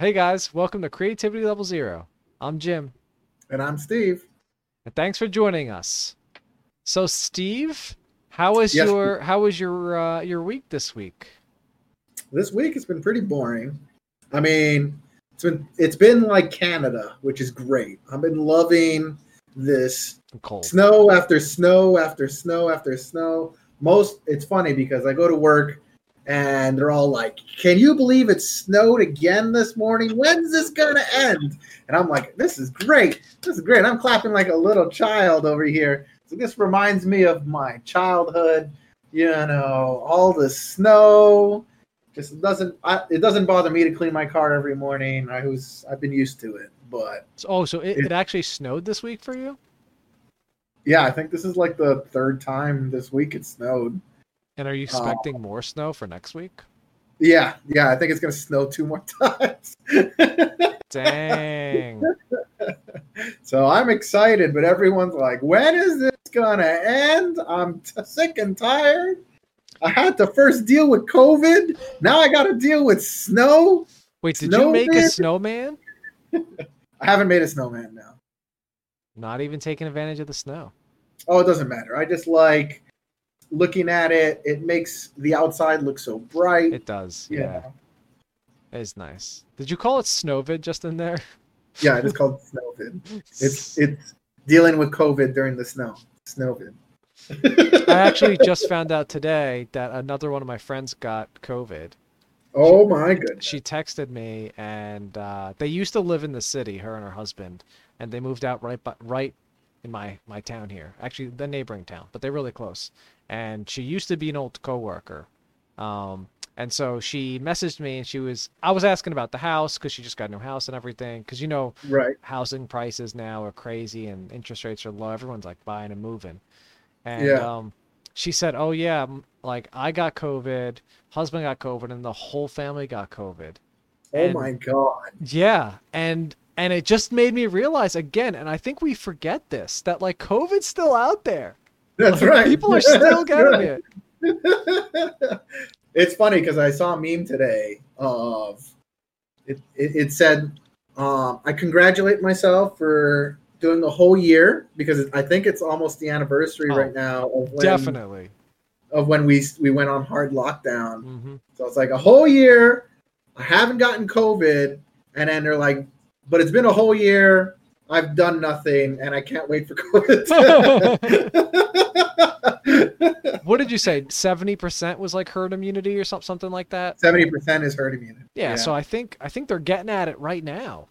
Hey guys, welcome to Creativity Level Zero. I'm Jim, And I'm Steve. and thanks for joining us. So, Steve, how was Yes. your how was your uh, your week this week? This week has been pretty boring. I mean, it's been it's been like Canada, which is great. I've been loving this snow after snow after snow after snow. Most it's funny because I go to work and they're all like, "Can you believe it snowed again this morning? When's this gonna end?" And I'm like, "This is great. This is great." I'm clapping like a little child over here. So this reminds me of my childhood. You know, all the snow. Just doesn't. I, it doesn't bother me to clean my car every morning. I was. I've been used to it, but Oh, so it, It- it actually snowed this week for you? yeah, I think this is like the third time this week it snowed. And are you Oh. expecting more snow for next week? Yeah, yeah, I think it's gonna snow two more times. Dang. so I'm excited, but everyone's like, "When is this gonna end?" I'm t- sick and tired. I had to first deal with COVID. Now I got to deal with snow. Wait, did you make a snowman? I haven't made a snowman now. Not even taking advantage of the snow. Oh, it doesn't matter. I just like looking at it. It makes the outside look so bright. It does. Yeah, know. it's nice. Did you call it Snowvid just in there? yeah, it is called snowvid. It's it's dealing with COVID during the snow. Snowvid. I actually just found out today that another one of my friends got COVID. Oh my goodness. She texted me, and uh, they used to live in the city, her and her husband, and they moved out right, bu- right in my my town here, actually the neighboring town, but they're really close. And she used to be an old coworker, um, and so she messaged me, and she was, I was asking about the house because she just got a new house and everything, because you know Right. housing prices now are crazy and interest rates are low. Everyone's like buying and moving. And Yeah. um, she said, "Oh yeah, like I got COVID, husband got COVID, and the whole family got COVID." Oh And- my god. Yeah, and and it just made me realize again, and I think we forget this that like COVID's still out there. That's Like, right. People are still getting right. it. it's funny because I saw a meme today of it. It, it said, um, "I congratulate myself for doing a whole year because I think it's almost the anniversary Oh, right now of when, Definitely. of when we we went on hard lockdown. hmm So it's like a whole year. I haven't gotten COVID, and then they're like, "But it's been a whole year. I've done nothing, and I can't wait for COVID." What did you say? Seventy percent was like herd immunity or something, something like that. Seventy percent is herd immunity. Yeah, So I think I think they're getting at it right now.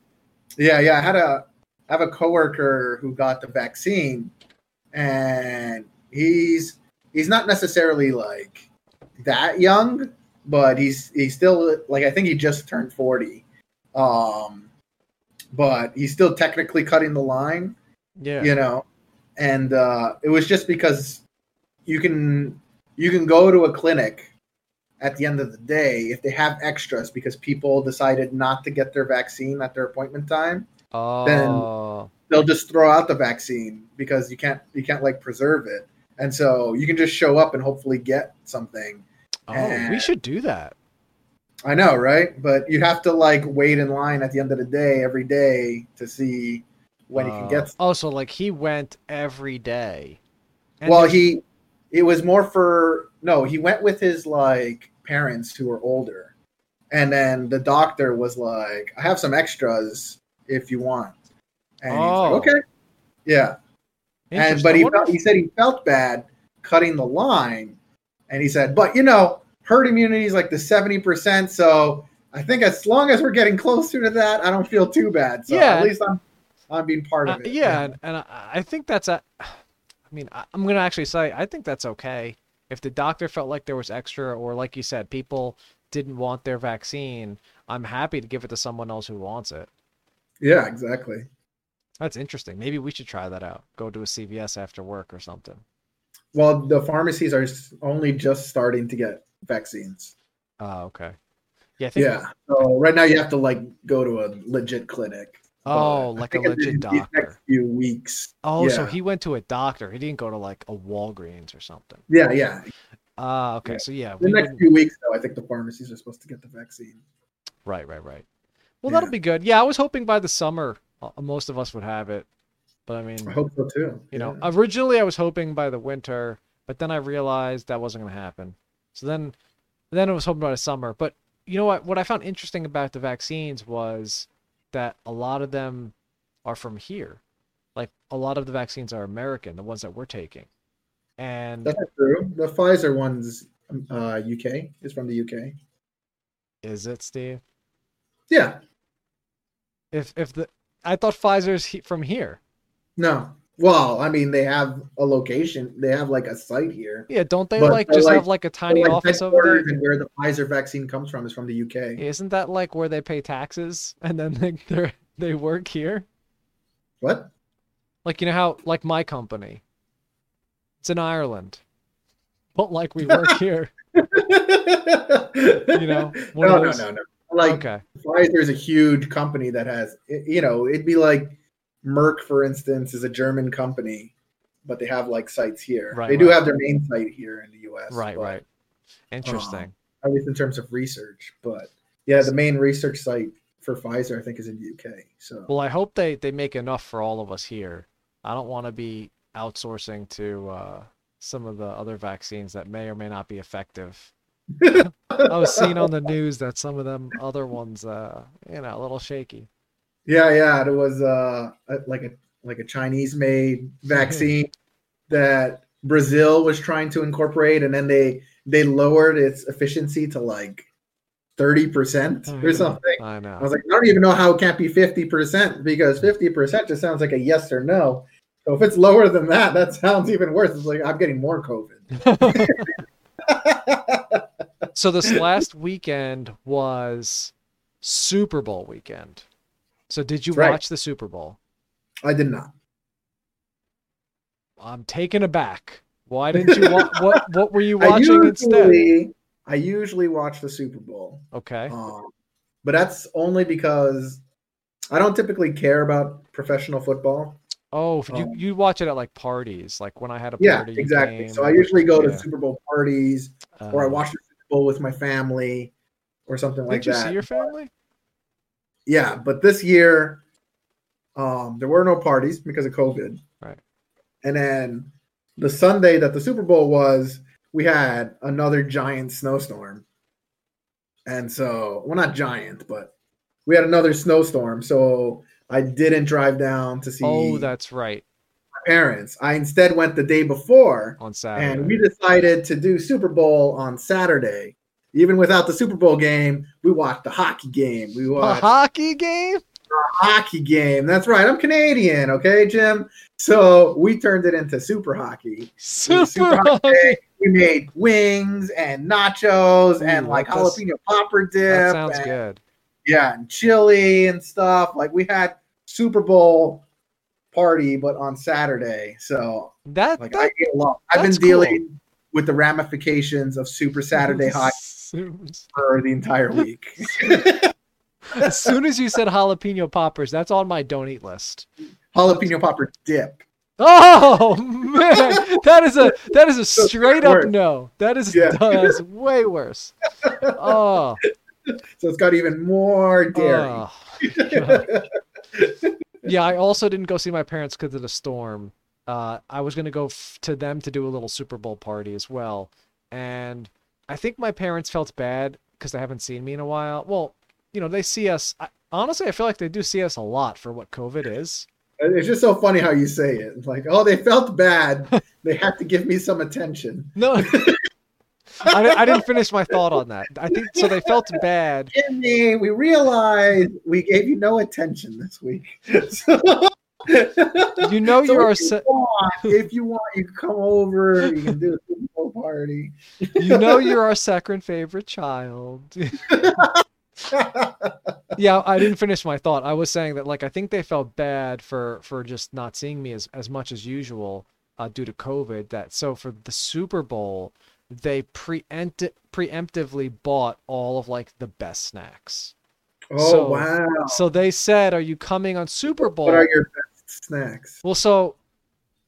Yeah, yeah. I had a I have a coworker who got the vaccine, and he's he's not necessarily like that young, but he's he's still like I think he just turned forty, um, but he's still technically cutting the line, Yeah. you know, and uh, it was just because you can you can go to a clinic at the end of the day if they have extras because people decided not to get their vaccine at their appointment time Oh. Then they'll just throw out the vaccine because you can't you can't like preserve it and so you can just show up and hopefully get something oh, we should do that. I know right? But you have to like wait in line at the end of the day every day to see when he can Uh, get Also, like he went every day. And well there's- he it was more for no he went with his like parents who were older. And then the doctor was like i have some extras if you want. And he's Oh. like okay. Yeah. And but he felt, he said he felt bad cutting the line. And he said but you know herd immunity is like the 70% so i think as long as we're getting closer to that i don't feel too bad so Yeah. at least i'm i'm being part Uh, of it yeah, and, and I, think that's a. I mean, I'm gonna actually say I think that's okay. If the doctor felt like there was extra, or like you said, people didn't want their vaccine, I'm happy to give it to someone else who wants it. yeah exactly That's interesting. Maybe we should try that out. Go to a CVS after work or something. well the pharmacies are only just starting to get vaccines Oh, okay. Yeah, I think. yeah so right now you have to like go to a legit clinic Oh, like a legit these next doctor. few weeks Oh, so he went to a doctor. He didn't go to like a Walgreens or something. yeah yeah Ah, okay. Yeah. So yeah, the next wouldn't- few weeks though i think the pharmacies are supposed to get the vaccine Right, right, right. Well, Yeah. that'll be good. Yeah, I was hoping by the summer uh, most of us would have it, but I mean, I hope so too. you know, originally I was hoping by the winter, but then I realized that wasn't going to happen. So then, then I was hoping about a summer. But you know what? What I found interesting about the vaccines was that a lot of them are from here. Like a lot of the vaccines are American, the ones that we're taking, and that's true. The Pfizer one's uh, UK is from the UK. is it Steve? Yeah, If if the I thought Pfizer's he, from here. no. Well, I mean, they have a location. They have like a site here. Yeah, don't they But like just like- have like a tiny Like, office over there? and where the Pfizer vaccine comes from is from the UK. Isn't that like where they pay taxes and then they they they work here? What? Like you know how like my company, it's in Ireland, but like we work here. you know, no, no, no, no. Like okay, Pfizer is a huge company that has, you know, it'd be like Merck, for instance, is a German company, but they have like sites here. Right, they do have their main site here in the U.S. right, but- right. Interesting. At least in terms of research, but yeah, the main research site for Pfizer, I think, is in the UK. So Well, I hope they they make enough for all of us here. I don't want to be outsourcing to uh, some of the other vaccines that may or may not be effective. I was seeing on the news that some of them other ones, uh, you know, a little shaky. Yeah, yeah, it was uh a- like a like a Chinese made mm-hmm. vaccine that Brazil was trying to incorporate, and then they they lowered its efficiency to like thirty percent or mm-hmm. something. I know. I was like, I don't even know how it can't be fifty percent because mm. fifty percent just sounds like a yes or no. So if it's lower than that, that sounds even worse. It's like I'm getting more COVID. so this last weekend was Super Bowl weekend. So did you right. watch the Super Bowl? I did not. I'm taken aback. Why didn't you? Wa- what What were you I watching instead? I usually watch the Super Bowl. Okay. Um, but that's only because I don't typically care about professional football. Oh, you um, you watch it at like parties, like when I had a Yeah, party. you exactly. came, So I usually go to yeah. Super Bowl parties or I Uh, watch the Super Bowl with my family or something like that. Did you see your family? Yeah, but this year um, there were no parties because of COVID. Right. And then the Sunday that the Super Bowl was, we had another giant snowstorm. And so, well, not giant, but we had another snowstorm. So I didn't drive down to see Oh, that's right. my parents. I instead went the day before On Saturday. and we decided to do Super Bowl on Saturday. Even without the Super Bowl game, we watched the hockey game. We watched a hockey game? A hockey game. That's right. I'm Canadian. Okay, Jim. So we turned it into super hockey. Super, super hockey. hockey. We made wings and nachos and like does- jalapeno popper dip. That sounds and- good. Yeah, and chili and stuff. Like we had Super Bowl party, but on Saturday. So That, like that I ate a lot. I've been that's cool. dealing with the ramifications of Super Saturday hockey For the entire week. as soon as you said jalapeno poppers, that's on my don't eat list. jalapeno popper dip. Oh man, that is a that is a straight up no. That is Yeah. that's way worse. Oh, So it's got even more dairy. oh, yeah. I also didn't go see my parents because of the storm. Uh, I was gonna go f- to them to do a little Super Bowl party as well, and I think my parents felt bad because they haven't seen me in a while. Well, you know, they see us. I, honestly, I feel like they do see us a lot for what COVID is. It's just so funny how you say it. Like, oh, they felt bad. they have to give me some attention. No, I, I didn't finish my thought on that. I think so. They felt bad. Jimmy, we realized we gave you no attention this week. So, You know so you are. if, you Se- want, if you want, you can come over. You can do a Super Bowl party. you know you're our second favorite child. yeah, I didn't finish my thought. I was saying that like I think they felt bad for for just not seeing me as as much as usual uh, due to COVID. That so for the Super Bowl they preempt preemptively bought all of like the best snacks. oh So- wow! So they said, "Are you coming on Super Bowl?" What are your snacks? Well, so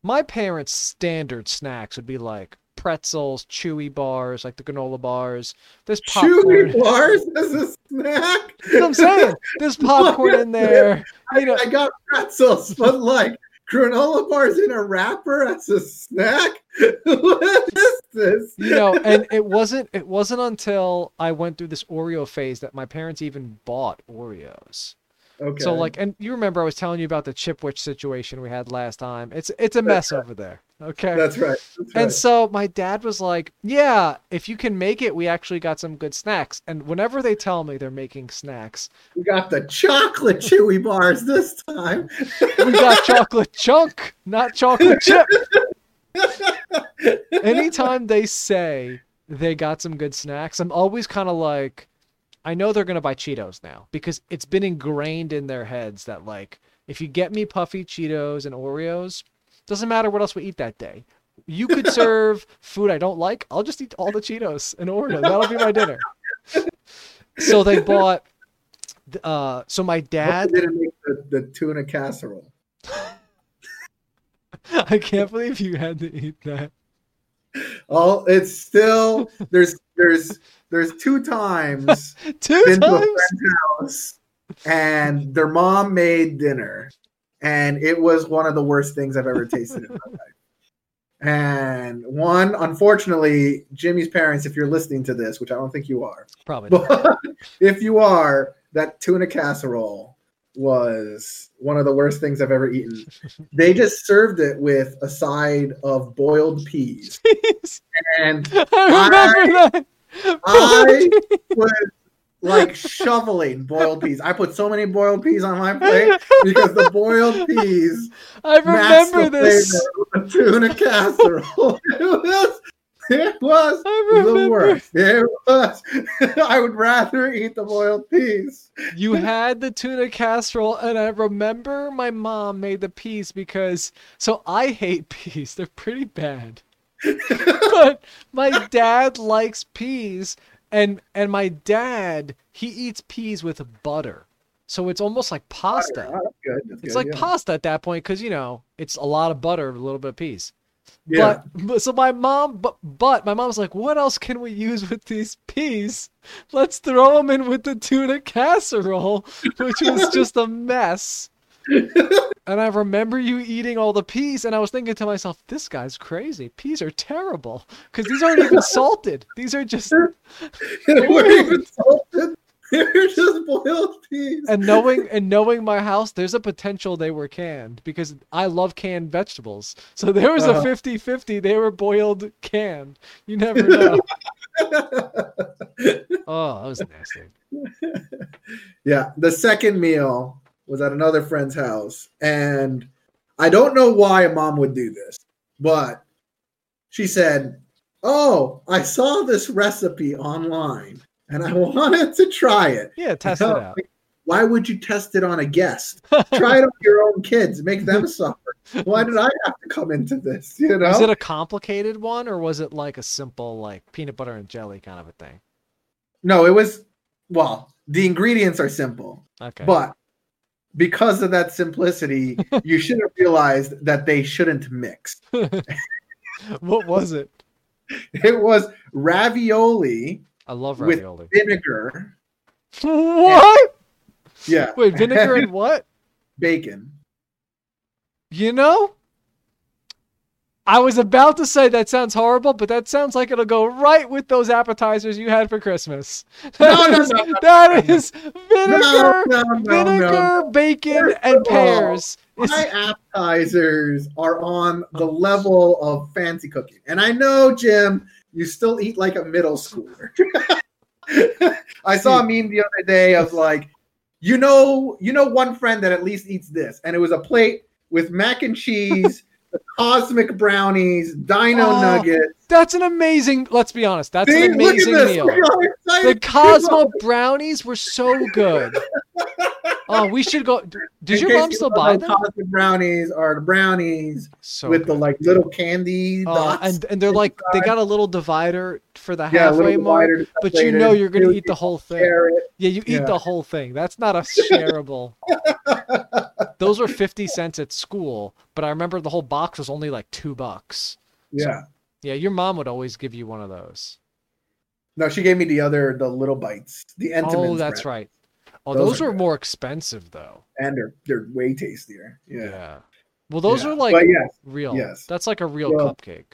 my parents' standard snacks would be like pretzels, chewy bars, like the granola bars. There's Chewy bars as a snack. That's what I'm saying. There's popcorn in there. You know, I got pretzels, but like granola bars in a wrapper as a snack. what is this? you know, and it wasn't it wasn't until I went through this Oreo phase that my parents even bought Oreos. Okay. So like, and you remember I was telling you about the Chipwich situation we had last time. It's it's a mess over there. Okay. that's right. That's And right. so my dad was like, "Yeah, if you can make it, we actually got some good snacks." And whenever they tell me they're making snacks, we got the chocolate chewy bars this time. we got chocolate chunk, not chocolate chip. Anytime they say they got some good snacks, I'm always kind of like, I know they're gonna buy Cheetos now because it's been ingrained in their heads that like, if you get me puffy Cheetos and Oreos, doesn't matter what else we eat that day. You could serve food I don't like. I'll just eat all the Cheetos and Oreos. That'll be my dinner. So they bought. Uh, so my dad, didn't make the, the tuna casserole. I can't believe you had to eat that. Oh, it's still there's there's there's two times Two been to a times. friend's house and their mom made dinner and it was one of the worst things I've ever tasted in my life. And one, unfortunately, Jimmy's parents, if you're listening to this, which I don't think you are, Probably. But if you are, that tuna casserole was one of the worst things I've ever eaten. They just served it with a side of boiled peas. And I remember that. I was like shoveling boiled peas. I put so many boiled peas on my plate because the boiled peas I remember this. flavor of the tuna casserole. It was, it was I the worst. It was. I would rather eat the boiled peas. You had the tuna casserole, and I remember my mom made the peas because. So I hate peas; they're pretty bad. but my dad likes peas, and and my dad he eats peas with butter, so it's almost like pasta. Oh, that's good. That's It's good, like yeah. pasta at that point because you know it's a lot of butter, a little bit of peas. Yeah. But, so my mom, but but my mom's like, what else can we use with these peas? Let's throw them in with the tuna casserole, which was just a mess. And I remember you eating all the peas, and I was thinking to myself, this guy's crazy. Peas are terrible because these aren't even salted. These are just. they weren't even salted. They were just boiled peas. And knowing and knowing my house, there's a potential they were canned because I love canned vegetables. So there was a Uh-huh. 50-50. They were boiled canned. You never know. oh, that was nasty. yeah, the second meal was at another friend's house, and I don't know why a mom would do this, but she said, "Oh, I saw this recipe online, and I wanted to try it. Yeah, test it out. Why would you test it on a guest? Try it on your own kids, make them suffer. Why did I have to come into this? You know? Was it a complicated one or was it like a simple like peanut butter and jelly kind of a thing? no, it was. Well, the ingredients are simple. Okay. But because of that simplicity, you should have realized that they shouldn't mix. what was it? It was ravioli I love With- ravioli. vinegar. what? Yeah. Wait, vinegar and what? bacon. You know? I was about to say that sounds horrible, but that sounds like it'll go right with those appetizers you had for Christmas. No, no, That is- no, no, that no. is vinegar, vinegar, no. bacon, First and of all, pears. My appetizers are on the level of fancy cooking. And I know, Jim, you still eat like a middle schooler. I saw a hmm. meme the other day of like, you know, you know one friend that at least eats this, and it was a plate with mac and cheese, the cosmic brownies, dino Oh, nuggets. That's an amazing. Let's be honest. That's See, an amazing meal. The Cosmo brownies were so good. Oh, we should go. Did In your mom still buy them? Cosmic brownies are the brownies So with the like little candy Oh, dots. and and they're like they got a little divider for the yeah, halfway mark, but you know you're gonna eat the whole thing. Yeah, you eat Yeah. the whole thing. That's not a shareable. Those were fifty cents at school, but I remember the whole box was only like two bucks. Yeah. Yeah, your mom would always give you one of those. No, she gave me the other, the little bites, the Entenmann's Oh, that's right. Oh, Those those, are were more expensive though. and they're they're way tastier. Yeah. Yeah. Well, those Yeah. are like yes, real. yes. That's like a real Well- cupcake.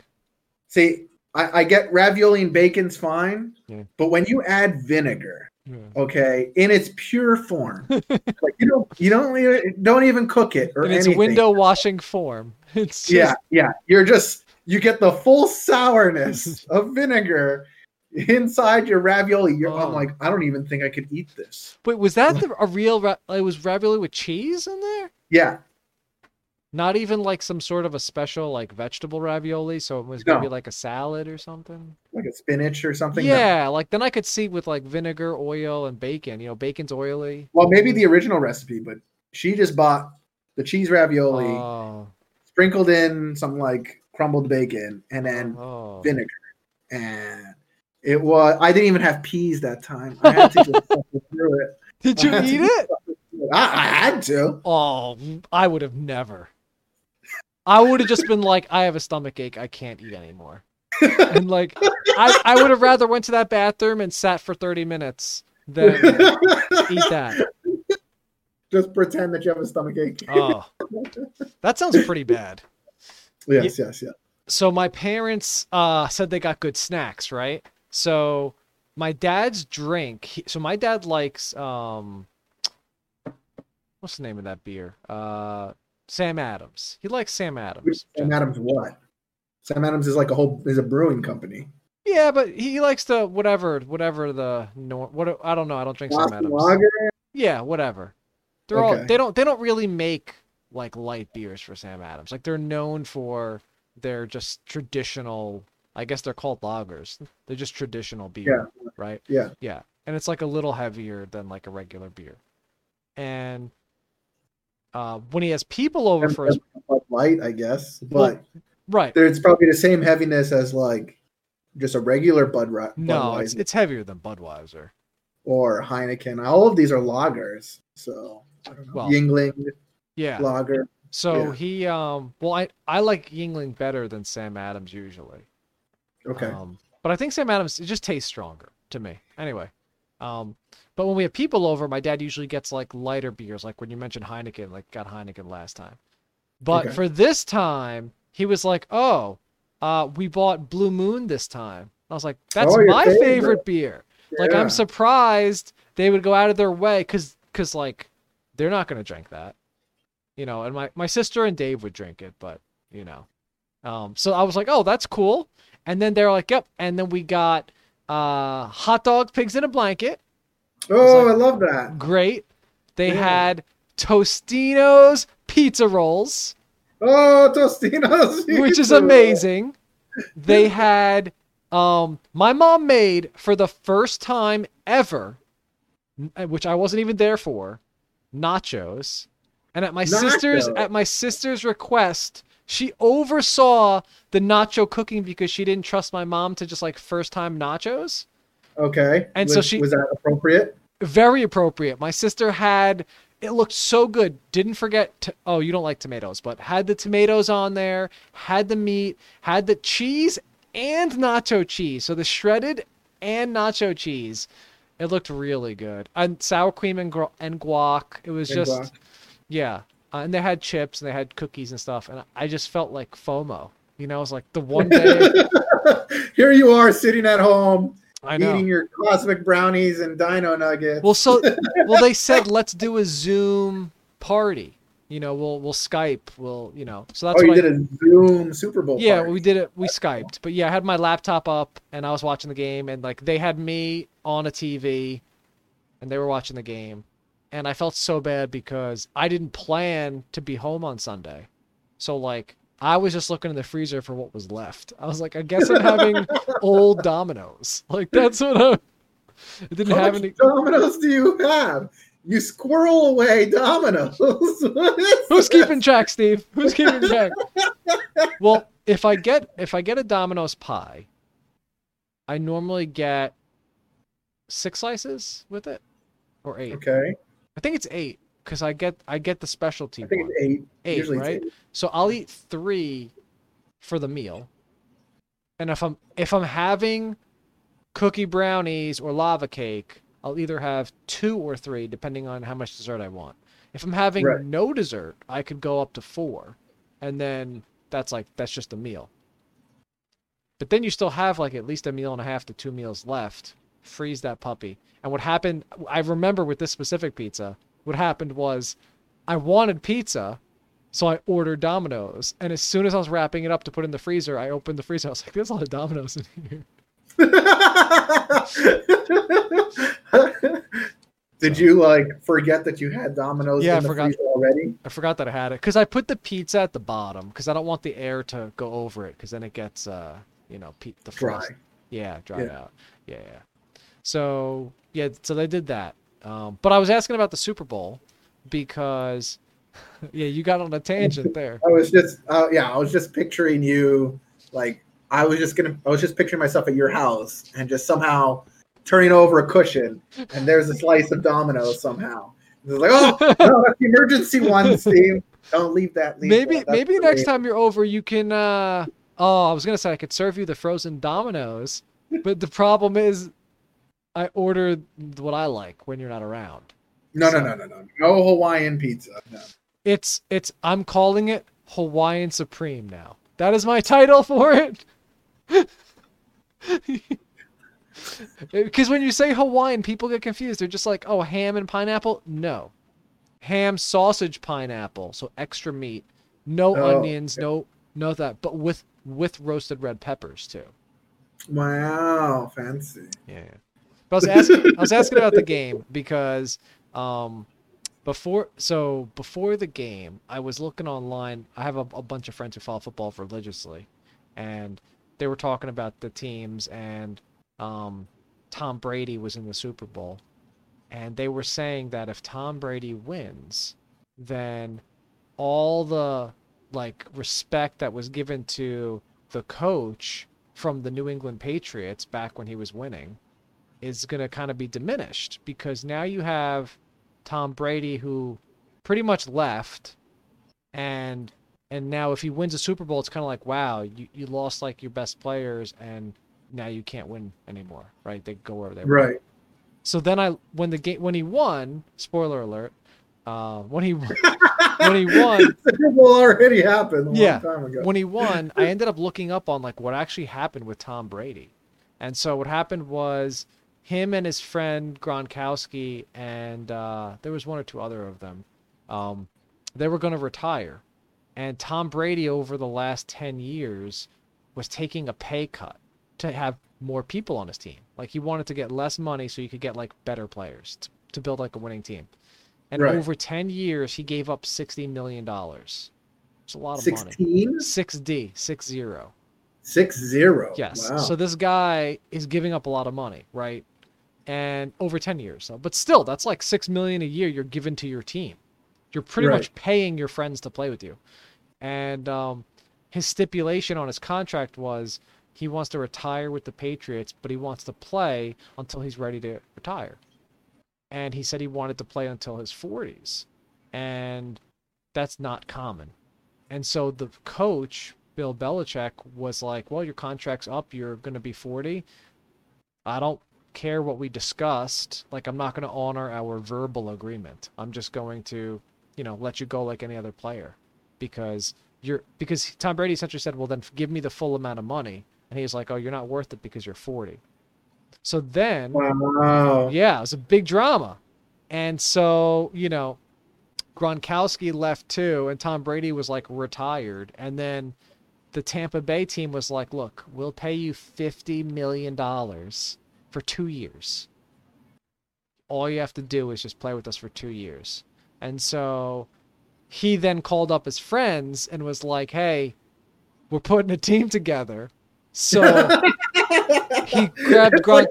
see, I, I get ravioli and bacon's fine, Yeah. but when you add vinegar, okay, in its pure form, like you don't you don't even, don't even cook it or In its anything. window washing form. It's just, yeah, yeah, you're just you get the full sourness of vinegar inside your ravioli. You're, Oh. I'm like, I don't even think I could eat this. Wait, was that the, a real? Ra- it was ravioli with cheese in there. Yeah, Not even like some sort of a special like vegetable ravioli. So it was No. maybe like a salad or something. like a spinach or something. No. Yeah, like then I could see with like vinegar, oil, and bacon. You know, bacon's oily. Well, maybe the original recipe, but she just bought the cheese ravioli, Oh, sprinkled in some like crumbled bacon, and then oh. vinegar. And it was. I didn't even have peas that time. I had to just through it. Did you eat it? I, I had to. Oh, I would have never. I would have just been like, I have a stomach ache. I can't eat anymore. And like, I, I would have rather went to that bathroom and sat for 30 minutes than eat that. Just pretend that you have a stomach ache. Oh, that sounds pretty bad. yes, yes, yes. So my parents uh, said they got good snacks, right? So my dad's drink. He, so my dad likes um, what's the name of that beer? Uh, Sam Adams. He likes Sam Adams. Sam Adams what? Sam Adams is like a whole is a brewing company. Yeah, but he likes the whatever, whatever the nor what I don't know. I don't drink Sam Adams. Lager. Yeah, whatever. They're all they don't they don't really make like light beers for Sam Adams. Like they're known for their just traditional. I guess they're called lagers. They're just traditional beer, right? Yeah. Yeah, and it's like a little heavier than like a regular beer. And uh, when he has people over for his Light, I guess, Well, but right, there's probably the same heaviness as like just a regular Bud Ri- no, it's it's heavier than Budweiser. or Heineken. All of these are lagers, so I don't know. Well, Yuengling Yeah. lager. So Yeah. he um well I I like Yuengling better than Sam Adams usually. Okay. Um but I think Sam Adams it just tastes stronger to me. Anyway. Um but when we have people over, my dad usually gets like lighter beers, like when you mentioned Heineken, like got Heineken last time. But Okay. for this time, he was like, "Oh, uh, we bought Blue Moon this time." I was like, "That's Oh, my favorite. favorite beer." Like I'm surprised they would go out of their way cuz cuz like they're not going to drink that. You know, and my my sister and Dave would drink it, but, you know. Um so I was like, "Oh, that's cool." And then they're like, "Yep." And then we got uh hot dogs, pigs in a blanket. Oh, like- I love that. Great. They Yeah. had Totino's pizza rolls, Oh, Totinos, which is amazing. They had um my mom made for the first time ever, which I wasn't even there for, nachos. And at my sister's at my sister's request, she oversaw the nacho cooking because she didn't trust my mom to just like first time nachos. Okay. And was, so she- was that appropriate? very appropriate. My sister had it looked so good. Didn't forget to oh, you don't like tomatoes, but had the tomatoes on there, had the meat, had the cheese and nacho cheese. So the shredded and nacho cheese. It looked really good. And sour cream and, gro- and guac. It was And just guac. yeah. Uh, and they had chips and they had cookies and stuff and I just felt like FOMO. You know, it was like the one day Here you are sitting at home I eating your cosmic brownies and dino nuggets. Well, so well they said let's do a Zoom party. You know, we'll we'll Skype. We'll you know. So that's oh, you what I, did a Zoom Super Bowl. yeah party. we did it. We Skyped, but yeah, I had my laptop up and I was watching the game, and like they had me on a TV, and they were watching the game, and I felt so bad because I didn't plan to be home on Sunday, so like. I was just looking in the freezer for what was left. I was like, I guess I'm having old Domino's. Like that's what I. It didn't How have any. dominoes do you have? You squirrel away dominoes. Who's keeping track, Steve? Who's keeping track? well, if I get if I get a Domino's pie, I normally get six slices with it, or eight. Okay, I think it's eight because I get I get the specialty I think eight. Eight, Usually right? eight. So I'll eat three for the meal, And if I'm if I'm having cookie brownies or lava cake, I'll either have two or three depending on how much dessert I want. If I'm having Right. no dessert, I could go up to four, and then that's like that's just a meal. But then you still have like at least a meal and a half to two meals left. Freeze that puppy. And what happened? I remember with this specific pizza. What happened was, I wanted pizza, so I ordered Domino's. And as soon as I was wrapping it up to put in the freezer, I opened the freezer. I was like, "There's a lot of Domino's in here." Did you like forget that you had Domino's Yeah, I the forgot. freezer already? I forgot that I had it because I put the pizza at the bottom because I don't want the air to go over it because then it gets uh you know pe- the Dry. frost Yeah, dried Yeah. out. Yeah, yeah. So yeah, so they did that. Um, but I was asking about the Super Bowl because yeah, you got on a tangent there. I was just, uh, yeah, I was just picturing you, like, I was just gonna, I was just picturing myself at your house and just somehow turning over a cushion, and there's a slice of Domino's somehow. It was like, oh, no, that's the emergency one, Steve. Don't leave that. Leave maybe that. Maybe next time you're over, you can. uh Oh, I was gonna say I could serve you the frozen Domino's, but the problem is, I order what I like when you're not around. No, no, no, no, no, no Hawaiian pizza. No. It's it's I'm calling it Hawaiian Supreme now. That is my title for it. Because when you say Hawaiian, people get confused. They're just like, oh, ham and pineapple. No, ham, sausage, pineapple. So extra meat, no Oh, onions, no no that, but with with roasted red peppers too. Wow, fancy. Yeah. But I was asking I was asking about the game because um before so before the game I was looking online. I have a, a bunch of friends who follow football religiously and they were talking about the teams and um Tom Brady was in the Super Bowl and they were saying that if Tom Brady wins then all the like respect that was given to the coach from the New England Patriots back when he was winning is going to kind of be diminished because now you have Tom Brady who pretty much left and and now if he wins a Super Bowl it's kind of like wow you, you lost like your best players and now you can't win anymore right they go where they were Right. so then I when the game when he won spoiler alert uh when he when he won Super Bowl already happened a long Yeah. time ago. when he won, I ended up looking up on like what actually happened with Tom Brady. And so what happened was him and his friend Gronkowski and uh, there was one or two other of them. Um, they were going to retire, and Tom Brady over the last ten years was taking a pay cut to have more people on his team. Like he wanted to get less money so he could get like better players to, to build like a winning team. And Right. over ten years, he gave up sixty million dollars. It's a lot of money. 16? Six D, six zero. Six zero. Yes. Wow. So this guy is giving up a lot of money, right? And over ten years. So, but still, that's like six million a year you're given to your team. You're pretty Right. much paying your friends to play with you. And um, his stipulation on his contract was he wants to retire with the Patriots, but he wants to play until he's ready to retire. And he said he wanted to play until his 40s. And that's not common. And so the coach, Bill Belichick, was like, Well, your contract's up. You're going to be 40. I don't care what we discussed. Like, I'm not going to honor our verbal agreement. I'm just going to, you know, let you go like any other player because you're, because Tom Brady essentially said, Well, then give me the full amount of money. And he's like, Oh, you're not worth it because you're 40. So then. wow. Yeah, it was a big drama. And so, you know, Gronkowski left too, and Tom Brady was like retired. And then the Tampa Bay team was like, look, we'll pay you $50 million for two years. All you have to do is just play with us for two years. And so he then called up his friends and was like, hey, we're putting a team together. So he grabbed It's like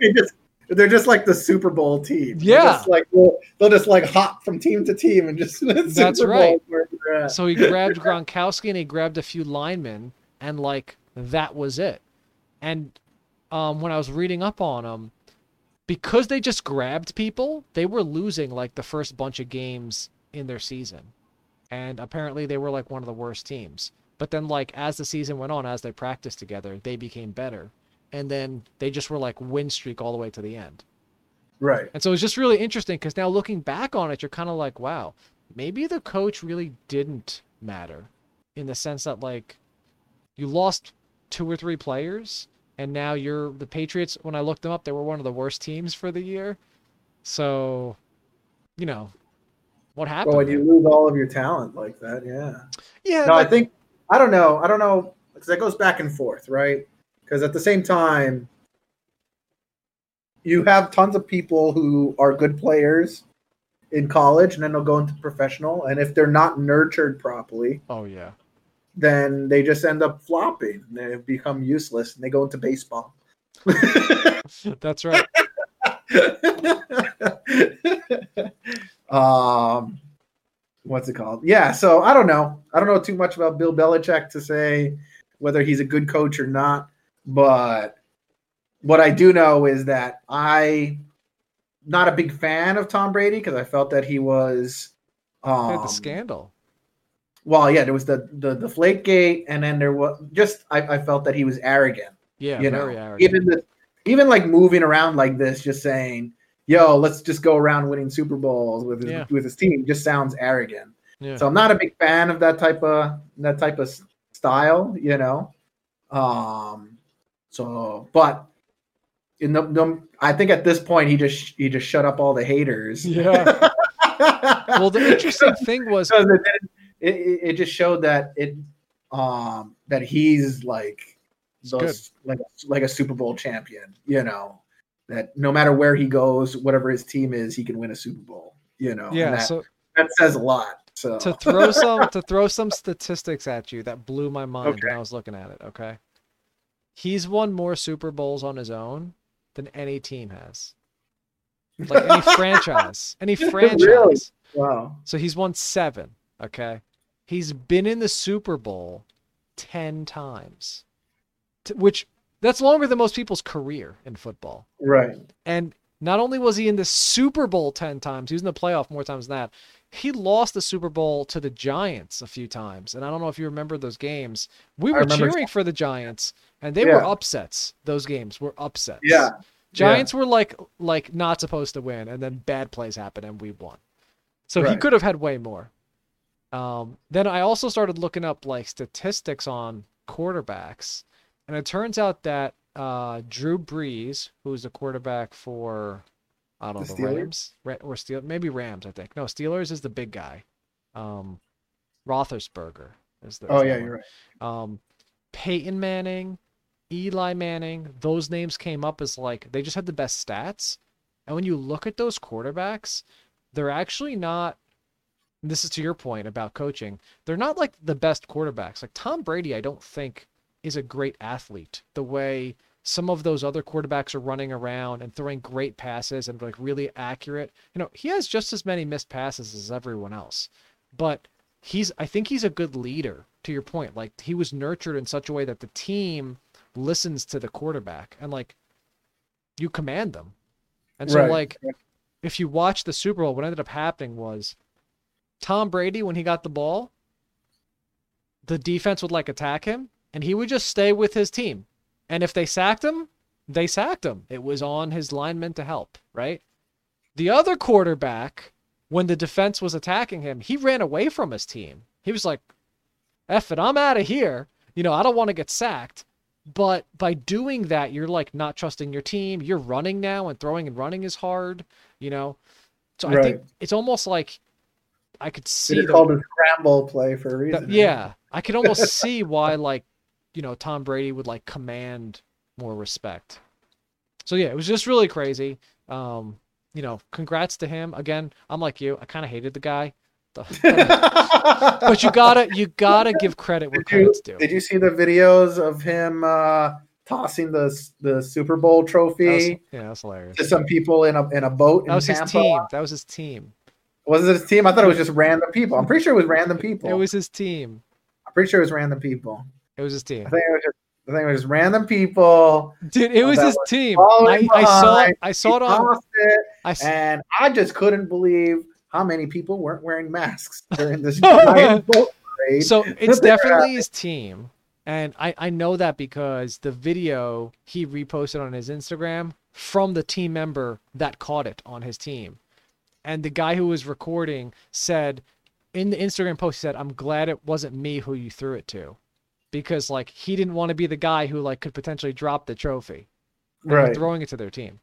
they're just like the Super Bowl team. They're Yeah. just like they'll, they'll just like hop from team to team and just That's Super right. Bowl where they're at. So he grabbed Gronkowski and he grabbed a few linemen, and like that was it. And um, when I was reading up on them, because they just grabbed people, they were losing like the first bunch of games in their season, and apparently they were like one of the worst teams. But then like as the season went on, as they practiced together, they became better. And then they just were like win streak all the way to the end. Right. And so it's just really interesting because now looking back on it, you're kind of like, wow, maybe the coach really didn't matter in the sense that like you lost two or three players and now you're the Patriots when I looked them up, they were one of the worst teams for the year. So, you know, what happened? Well, when you lose all of your talent like that, yeah. yeah, No, I think I don't know. I don't know because that goes back and forth, right? Because at the same time, you have tons of people who are good players in college, and then they'll go into professional, and if they're not nurtured properly, oh yeah. Then they just end up flopping. They become useless, and they go into baseball. That's right. um, what's it called? Yeah. So I don't know. I don't know too much about Bill Belichick to say whether he's a good coach or not. But what I do know is that I not a big fan of Tom Brady because I felt that he was. Um, the scandal. Well, yeah, there was the the the Flake Gate, and then there was just I, I felt that he was arrogant Yeah, you very know, arrogant. even the even like moving around like this, just saying, "Yo, let's just go around winning Super Bowls with his, Yeah. with his team," just sounds arrogant. yeah. So I'm not a big fan of that type of that type of style, you know. Um, so, but in the, the I think at this point he just he just shut up all the haters. yeah. well, the interesting thing was didn't- it, it, it just showed that it um that he's like those, like like a Super Bowl champion, you know, that no matter where he goes, whatever his team is, he can win a Super Bowl, you know. and yeah. that, So that says a lot. So to throw some to throw some statistics at you that blew my mind when I was looking at it. Okay, he's won more Super Bowls on his own than any team has, like any franchise, any franchise. Really? wow, So he's won seven. Okay, he's been in the Super Bowl ten times, which that's longer than most people's career in football. right, And not only was he in the Super Bowl 10 times, he was in the playoff more times than that. He lost the Super Bowl to the Giants a few times. And I don't know if you remember those games. We were cheering for the Giants, and they were upsets. Those games were upsets. yeah, Giants were like like not supposed to win, and then bad plays happened, and we won. So he could have had way more. Um, then I also started looking up like statistics on quarterbacks, and it turns out that uh, Drew Brees, who's a quarterback for I don't know The the, Steelers? Rams, Ra- or Steel, maybe Rams, I think. No, Steelers is the big guy. Um, Roethlisberger is the. Oh yeah, one you're right. um, Peyton Manning, Eli Manning, those names came up as like they just had the best stats. And when you look at those quarterbacks, they're actually not. And This is to your point about coaching. They're not like the best quarterbacks. Like Tom Brady, I don't think is a great athlete the way some of those other quarterbacks are running around and throwing great passes and like really accurate. You know, he has just as many missed passes as everyone else. But he's I think he's a good leader to your point. Like he was nurtured in such a way that the team listens to the quarterback and like you command them. And so Right. like if you watch the Super Bowl, what ended up happening was Tom Brady when he got the ball, the defense would like attack him and he would just stay with his team. And if they sacked him, they sacked him. It was on his linemen to help, right? The other quarterback, when the defense was attacking him, he ran away from his team. He was like, F it, I'm out of here. You know, I don't want to get sacked. But by doing that, you're like not trusting your team. You're running now, and throwing and running is hard, you know? So I think it's almost like I could see It's the, called a scramble play for a reason. that- yeah, I could almost see why like you know Tom Brady would like command more respect. So yeah, it was just really crazy. Um, you know, congrats to him again. I'm like you, I kind of hated the guy, but you gotta you gotta give credit where Did you, credit's due. did you see the videos of him uh, tossing the the Super Bowl That was, trophy yeah, that's hilarious. to some people in a in a boat in That was his team. That was his team. Was it his team? I thought it was just random people. I'm pretty sure it was random people. It was his team. I'm pretty sure it was random people. It was his team. I think it was just. I think it was just random people. Dude, it was his was team. I, I saw. I saw it on it, I s- and I just couldn't believe how many people weren't wearing masks during this. So it's definitely his team. And I, I know that because the video he reposted on his Instagram from the team member that caught it on his team. And the guy who was recording said in the Instagram post, he said, I'm glad it wasn't me who you threw it to. Because like he didn't want to be the guy who like could potentially drop the trophy. right. throwing it to their team.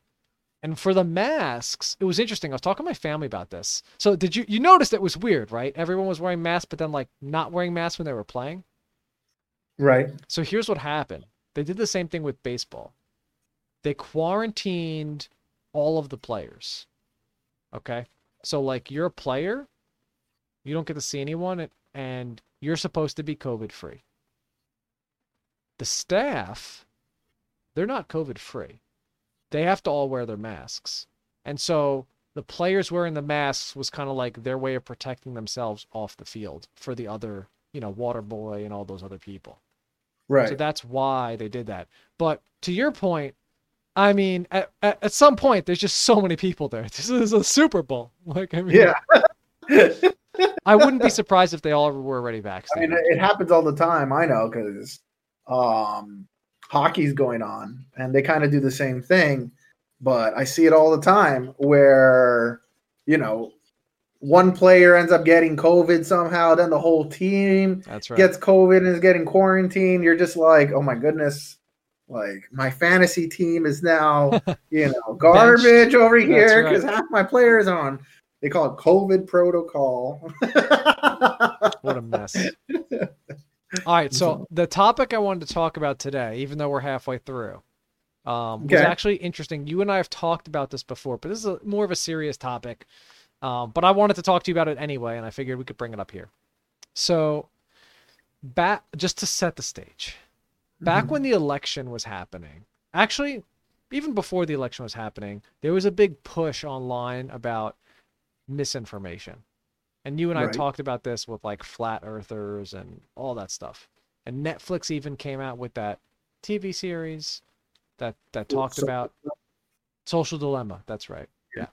And for the masks, it was interesting. I was talking to my family about this. So did you you noticed it was weird, right? Everyone was wearing masks, but then like not wearing masks when they were playing. Right. So here's what happened. They did the same thing with baseball. They quarantined all of the players. Okay? So like you're a player, you don't get to see anyone and- you're supposed to be COVID free. The staff, they're not COVID free. They have to all wear their masks. And so the players wearing the masks was kind of like their way of protecting themselves off the field for the other, you know, water boy and all those other people. Right. So that's why they did that. But to your point, I mean, at, at, at some point, there's just so many people there. This is a Super Bowl. Like, I mean, yeah. I wouldn't be surprised if they all were already vaccinated. I mean, it happens all the time. I know because um, hockey's going on, and they kind of do the same thing. But I see it all the time where you know one player ends up getting COVID somehow, then the whole team That's right. gets COVID and is getting quarantined. You're just like, oh my goodness. Like my fantasy team is now, you know, garbage over here right. because half my players on. They call it COVID protocol. What a mess. All right, so the topic I wanted to talk about today, even though we're halfway through, um, was actually interesting. You and I have talked about this before, but this is a, more of a serious topic. Um, but I wanted to talk to you about it anyway, and I figured we could bring it up here. So, back just to set the stage, back Mhm. when the election was happening, actually, even before the election was happening, there was a big push online about misinformation. And you and I Right. talked about this with like flat earthers and all that stuff. And Netflix even came out with that TV series that that talked so- about social dilemma. That's right. Yeah.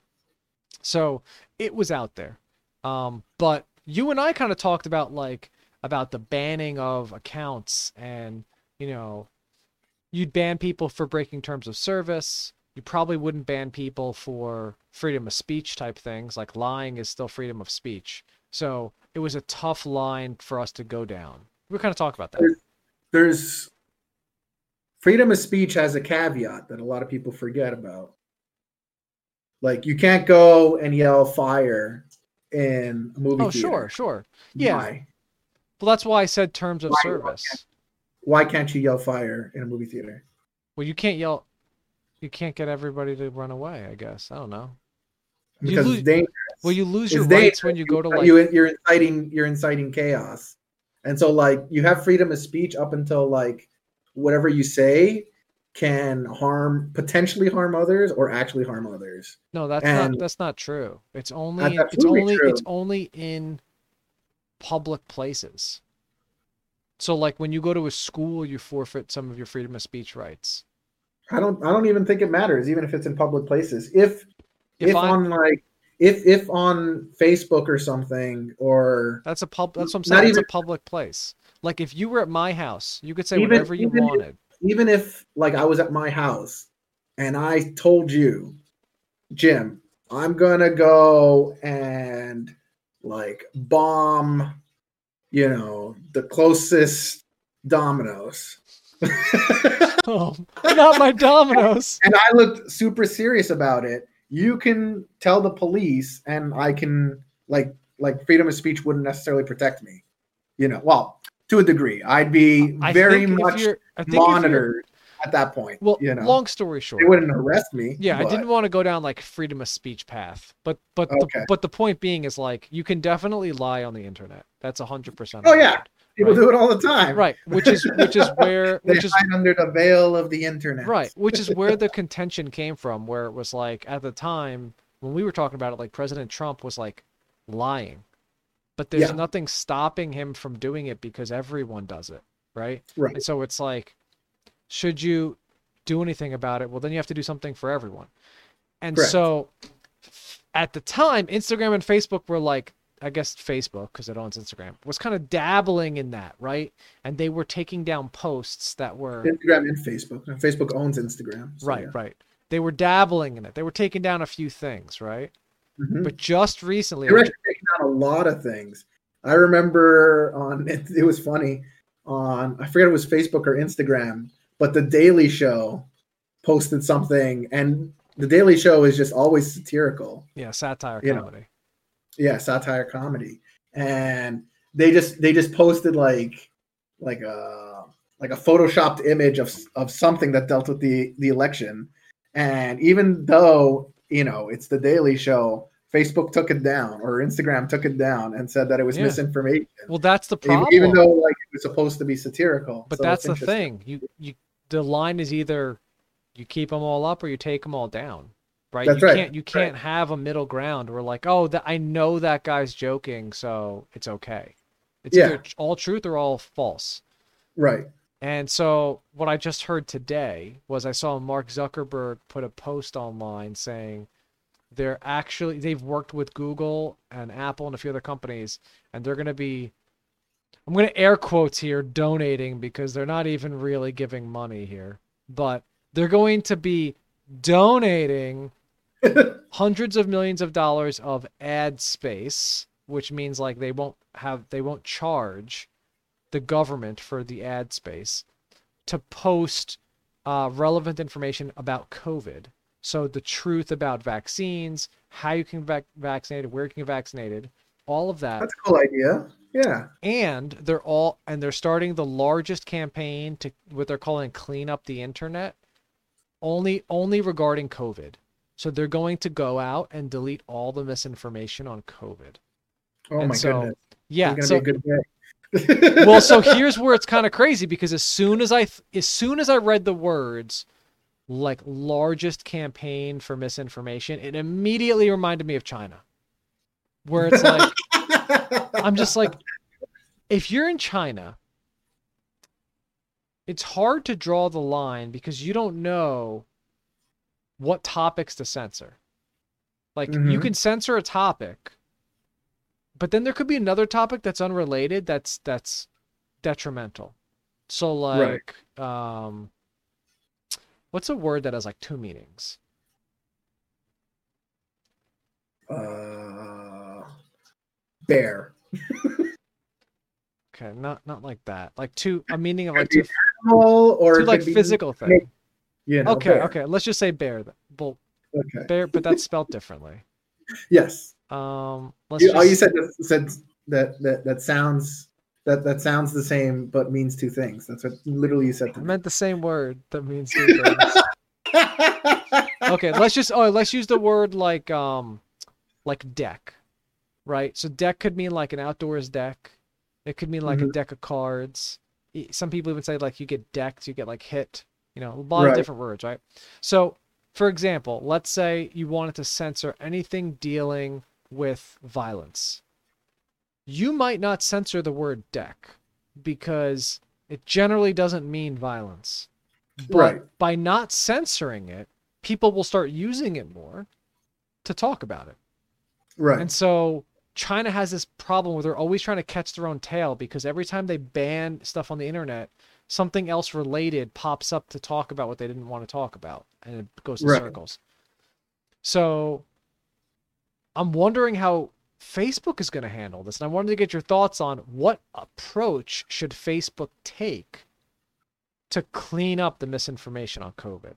So it was out there. Um, but you and I kind of talked about like about the banning of accounts and you know you'd ban people for breaking terms of service. You probably wouldn't ban people for freedom of speech type things. Like lying is still freedom of speech. So it was a tough line for us to go down. We kind of talk about that. There's freedom of speech has a caveat that a lot of people forget about. Like you can't go and yell fire in a movie Oh, theater. sure, sure. Yeah. Why? Well, that's why I said terms of Why- service. Why can't you yell fire in a movie theater? Well, you can't yell. You can't get everybody to run away. I guess I don't know. You Because lose- it's dangerous. Well, you lose your rights when you go to like. you you're inciting you're inciting chaos and so like you have freedom of speech up until like whatever you say can harm potentially harm others or actually harm others No, that's and- not. That's not true. It's only. It's only. true. It's only in public places. So, like when you go to a school, you forfeit some of your freedom of speech rights. i don't i don't even think it matters even if it's in public places if If if, on like if if on facebook or something or That's a pub. That's what I'm saying. It's a public place. Like if you were at my house, you could say Even- whatever you even if- wanted. even if like I was at my house and I told you, Jim, I'm gonna go and like bomb, you know, the closest Domino's. Oh, not my Domino's. and I looked super serious about it. You can tell the police, and I can like like freedom of speech wouldn't necessarily protect me. You know, well, to a degree, I'd be I very much you're- I think if you're- monitored at that point. Well, you know, long story short, they wouldn't arrest me. Yeah, I didn't want to go down like freedom of speech path, but but Okay. the, but the point being is like you can definitely lie on the internet. That's a hundred percent. Oh, yeah. People right. do it all the time. right, which is which is where They which is under the veil of the internet. right, which is where the contention came from, where it was like at the time when we were talking about it, like President Trump was like lying, but there's Yeah. nothing stopping him from doing it because everyone does it, right? Right. And so it's like, should you do anything about it? Well, then you have to do something for everyone. And Correct. so at the time, Instagram and Facebook were like I guess Facebook because it owns Instagram was kind of dabbling in that, right? And they were taking down posts that were Instagram and Facebook. And Facebook owns Instagram. so right, yeah. right. They were dabbling in it. They were taking down a few things, right? Mhm. But just recently, They were actually taking down a lot of things. I remember on it, it was funny on I forget it was Facebook or Instagram, but the Daily Show posted something, and the Daily Show is just always satirical. yeah, satire You know. comedy. yeah satire comedy and they just they just posted like like a like a photoshopped image of of something that dealt with the the election and even though you know it's the daily show facebook took it down or instagram took it down and said that it was Yeah. misinformation Well, that's the problem. even though like it was supposed to be satirical but So that's the thing. You you the line is either you keep them all up or you take them all down. Right? That's you right, can't you can't have a middle ground where like, oh, that I know that guy's joking, so it's okay. It's Yeah. either all truth or all false. right And so what I just heard today was I saw Mark Zuckerberg put a post online saying they're actually they've worked with Google and Apple and a few other companies and they're going to be I'm going to air quotes here donating because they're not even really giving money here, but they're going to be donating hundreds of millions of dollars of ad space, which means like they won't have they won't charge the government for the ad space to post uh, relevant information about COVID. So the truth about vaccines, how you can vac- vaccinated, where you can get vaccinated, all of that that's a cool idea yeah. And they're all and they're starting the largest campaign to what they're calling clean up the internet only only regarding covid. So they're going to go out and delete all the misinformation on covid. Oh And my so- goodness. yeah so be a good day well so here's where it's kind of crazy because as soon as i as soon as i read the words like largest campaign for misinformation it immediately reminded me of china. Where it's like I'm just like, if you're in China, it's hard to draw the line because you don't know what topics to censor. Like, you Mhm. can censor a topic, but then there could be another topic that's unrelated that's that's detrimental. So Right. like, um, what's a word that has like two meanings? uh, bear Okay, not not like that. Like two a meaning of like two, animal or like be, physical thing. you know, Okay, bear. okay. Let's just say bear. Well, okay bear, but that's spelled differently. yes Um, let's you, just, all you said that, said that that that sounds that that sounds the same but means two things that's what literally you said I me meant the same word that means two things. okay, let's just oh, let's use the word like um, like deck, right? So deck could mean like an outdoors deck. It could mean like a Mhm. deck of cards. Some people even say like you get decked, you get like hit. You know, a lot of different words, right? So, for example, let's say you wanted to censor anything dealing with violence. You might not censor the word deck because it generally doesn't mean violence. But Right. by not censoring it, people will start using it more to talk about it. right And so China has this problem where they're always trying to catch their own tail because every time they ban stuff on the internet, something else related pops up to talk about what they didn't want to talk about and it goes in Right. circles. So I'm wondering how Facebook is going to handle this. And I wanted to get your thoughts on what approach should Facebook take to clean up the misinformation on COVID.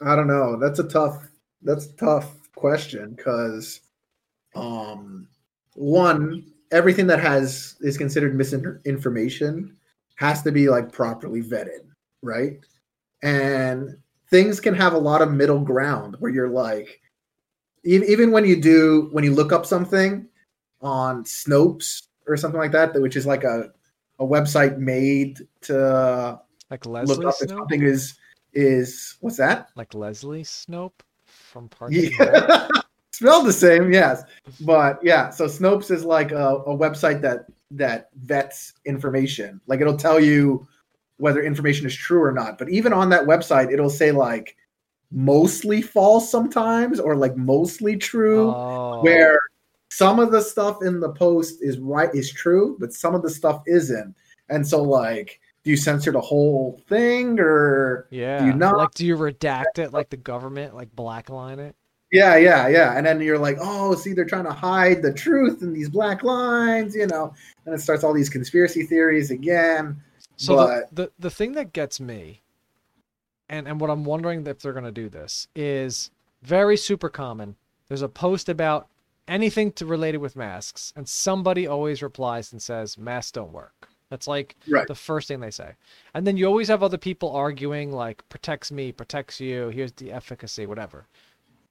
i don't know that's a tough that's a tough question because um one everything that has is considered misinformation has to be like properly vetted right? And things can have a lot of middle ground where you're like even when you do when you look up something on snopes or something like that which is like a, a website made to Like look Leslie up if something is is what's that? Like Leslie Snope from and yeah. spelled the same yes but yeah so snopes is like a, a website that that vets information like it'll tell you whether information is true or not but even on that website it'll say like mostly false sometimes or like mostly true Oh. where some of the stuff in the post is right is true, but some of the stuff isn't. And so like do you censor the whole thing or Yeah. do you not? Like, do you redact it like the government, like blackline it? Yeah, yeah, yeah. And then you're like, oh, see, they're trying to hide the truth in these black lines, you know. And it starts all these conspiracy theories again. So but the, the the thing that gets me, and and what I'm wondering if they're gonna do this is very super common. There's a post about anything to related with masks, and somebody always replies and says masks don't work. That's like Right. the first thing they say, and then you always have other people arguing like protects me, protects you. Here's the efficacy, whatever.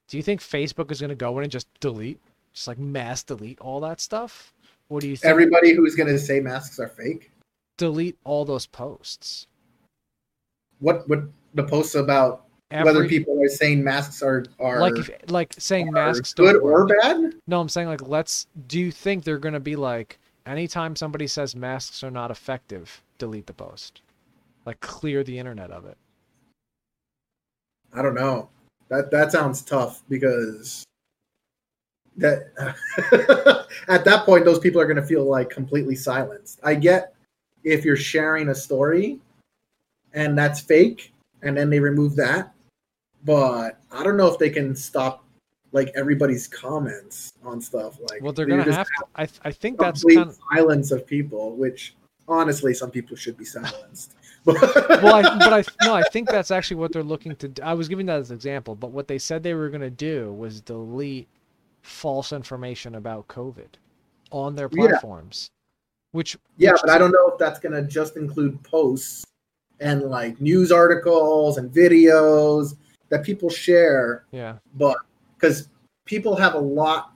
Do you think Facebook is gonna go in and just delete, just like mass delete all that stuff? What do you think? everybody who's gonna say masks are fake. delete all those posts. What what the posts about whether people are saying masks are are like if, like saying masks good don't or bad? No, I'm saying like let's. Do you think they're gonna be like anytime somebody says masks are not effective, delete the post, like clear the internet of it. I don't know. That that sounds tough because that at that point those people are going to feel like completely silenced. I get if you're sharing a story and that's fake and then they remove that, but I don't know if they can stop like everybody's comments on stuff like Well, they're you're gonna have to. I I think that's kind. of silence of people, which honestly some people should be silenced. Well, I, but I no, I think that's actually what they're looking to. do. I was giving that as an example, but what they said they were gonna do was delete false information about COVID on their Yeah. platforms, which Yeah, which but I don't know if that's gonna just include posts and like news articles and videos that people share, yeah but because people have a lot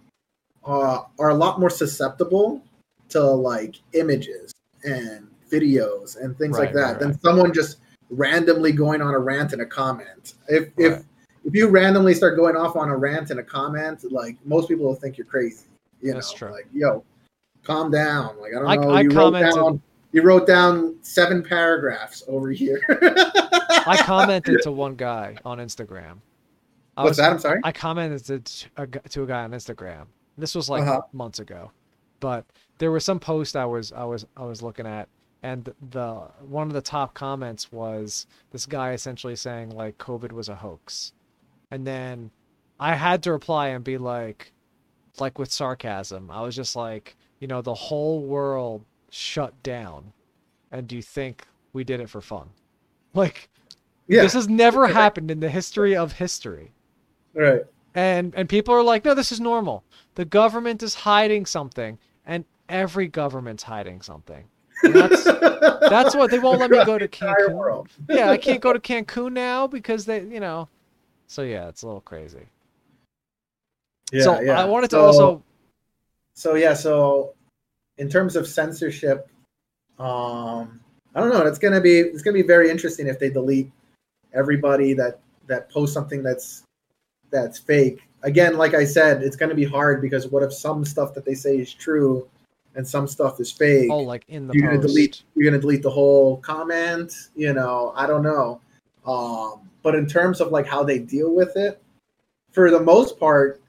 uh, are a lot more susceptible to like images and videos and things like that right, than right. someone just randomly going on a rant in a comment. If if Right. if you randomly start going off on a rant in a comment, like most people will think you're crazy. You That's know, true. like yo, calm down. Like I don't I- know. I you commented- wrote down you wrote down seven paragraphs over here. I commented to one guy on Instagram. I What's was- that? I'm sorry. I commented to a, to a guy on Instagram. This was like Uh-huh. months ago, but there was some post I was I was I was looking at, and the one of the top comments was this guy essentially saying like COVID was a hoax, and then I had to reply and be like, like with sarcasm. I was just like, you know, the whole world shut down, and do you think we did it for fun? Like yeah. this has never happened in the history of history right. and and people are like no this is normal the government is hiding something and every government's hiding something. And that's that's what they won't let me go to cancun. yeah i can't go to cancun now because they you know. So yeah it's a little crazy. Yeah, so yeah. i wanted to So- also so yeah so in terms of censorship um i don't know it's gonna be it's gonna be very interesting if they delete everybody that that posts something that's that's fake. Again like i said it's gonna be hard because what if some stuff that they say is true and some stuff is fake. Oh like in the you're gonna delete you're gonna delete the whole comment you know i don't know. Um but in terms of like how they deal with it for the most part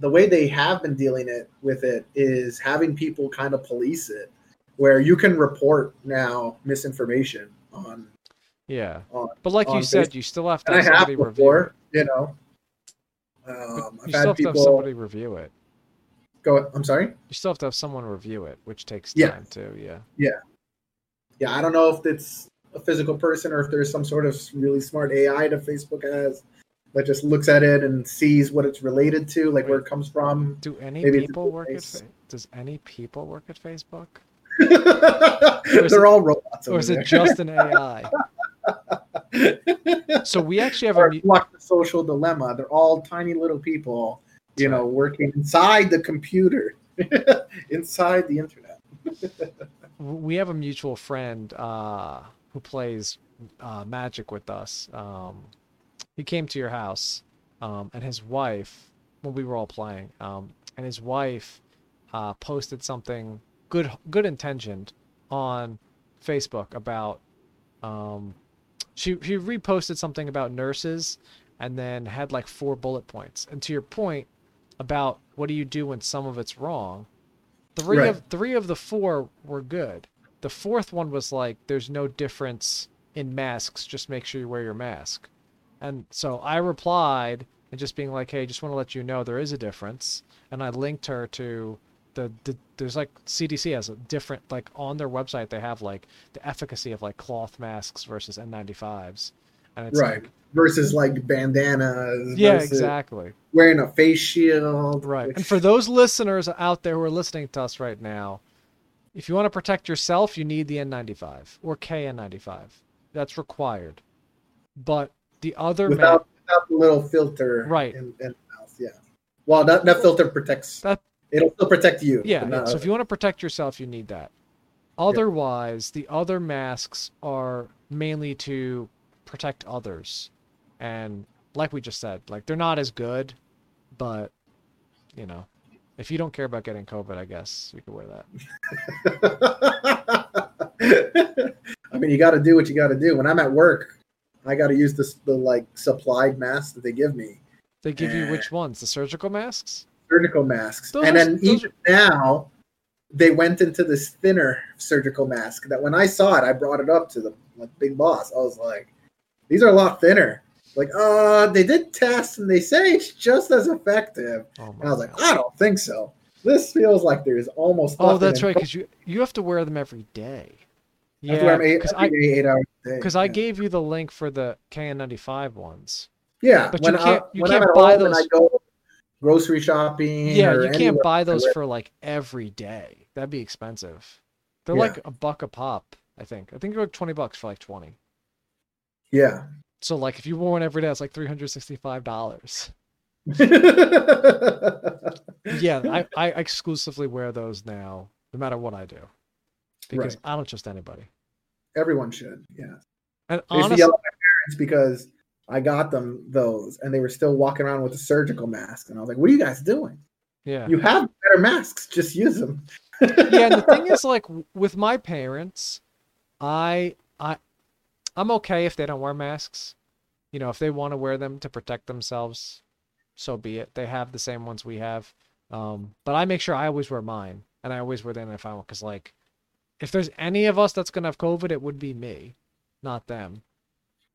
the way they have been dealing it with it is having people kind of police it where you can report now misinformation on yeah. on- but like you said you still have to and i have somebody review it. before you know. Um, you i've still have to have somebody review it go i'm sorry you still have to have someone review it which takes Yeah. time too yeah yeah, Yeah. I don't know if it's a physical person or if there's some sort of really smart AI that Facebook has that just looks at it and sees what it's related to, like where it comes from. do any Maybe people work at place. Fa- does any people work at facebook They're all robots. or is it just an ai So we actually have a or Pluck the social dilemma. They're all tiny little people, you know, working inside the computer, inside the internet. we have a mutual friend uh, who plays uh, Magic with us. Um, he came to your house, um, and his wife, when we were all playing, um, and his wife uh, posted something good, good intentioned on Facebook about. Um, she she reposted something about nurses, and then had like four bullet points. And to your point, about what do you do when some of it's wrong. Three Right. of three of the four were good. The fourth one was like, there's no difference in masks. Just make sure you wear your mask. And so I replied and just being like, hey, just want to let you know there is a difference. And I linked her to the, the there's like CDC has a different like on their website they have like the efficacy of like cloth masks versus N95s. Right. like, Versus like bandanas. yeah, exactly. Wearing a face shield. Right. And for those listeners out there who are listening to us right now, if you want to protect yourself, you need the N95 or KN95. That's required. But the other ma- without, without the little filter. Right. In, in the mouth. Yeah. Well, that, that filter protects. That- it'll still protect you. yeah, yeah. So if you want to protect yourself, you need that. Otherwise, the other masks are mainly to protect others. And like we just said, like they're not as good, but you know, if you don't care about getting COVID, I guess you could wear that. I mean, you got to do what you got to do. When I'm at work, I got to use this the like supplied mask that they give me, They give you Eh. which ones? The surgical masks? surgical masks, Those and then even now, they went into this thinner surgical mask. That when I saw it, I brought it up to the like big boss. I was like, "These are a lot thinner." Like, uh, they did tests and they say it's just as effective. Oh And I was like, God. I don't think so. This feels like there's almost. Oh, that's right, because you you have to wear them every day. I have to wear Yeah, because I every day, eight hours a day. because I gave you the link for the KN95 ones. Yeah, But you can't- I, you when can't buy and I those- go grocery shopping. Yeah, or you can't anywhere, buy those for like every day. That'd be expensive. They're Yeah. like a buck a pop, I think. I think they're like twenty bucks for like twenty. Yeah. So like if you wore one every day, it's like three hundred sixty-five dollars. Yeah, I, I exclusively wear those now, no matter what I do, because Right. I don't trust anybody. Everyone should. Yeah. And I honestly, yell at my parents because I got them those, and they were still walking around with a surgical mask, and I was like, "What are you guys doing? yeah, You have better masks. Just use them." yeah. And the thing is, like with my parents, I I I'm okay if they don't wear masks. You know, if they want to wear them to protect themselves, so be it. They have the same ones we have. Um, but I make sure I always wear mine, and I always wear the N95 one because, like, if there's any of us that's gonna have COVID, it would be me, not them.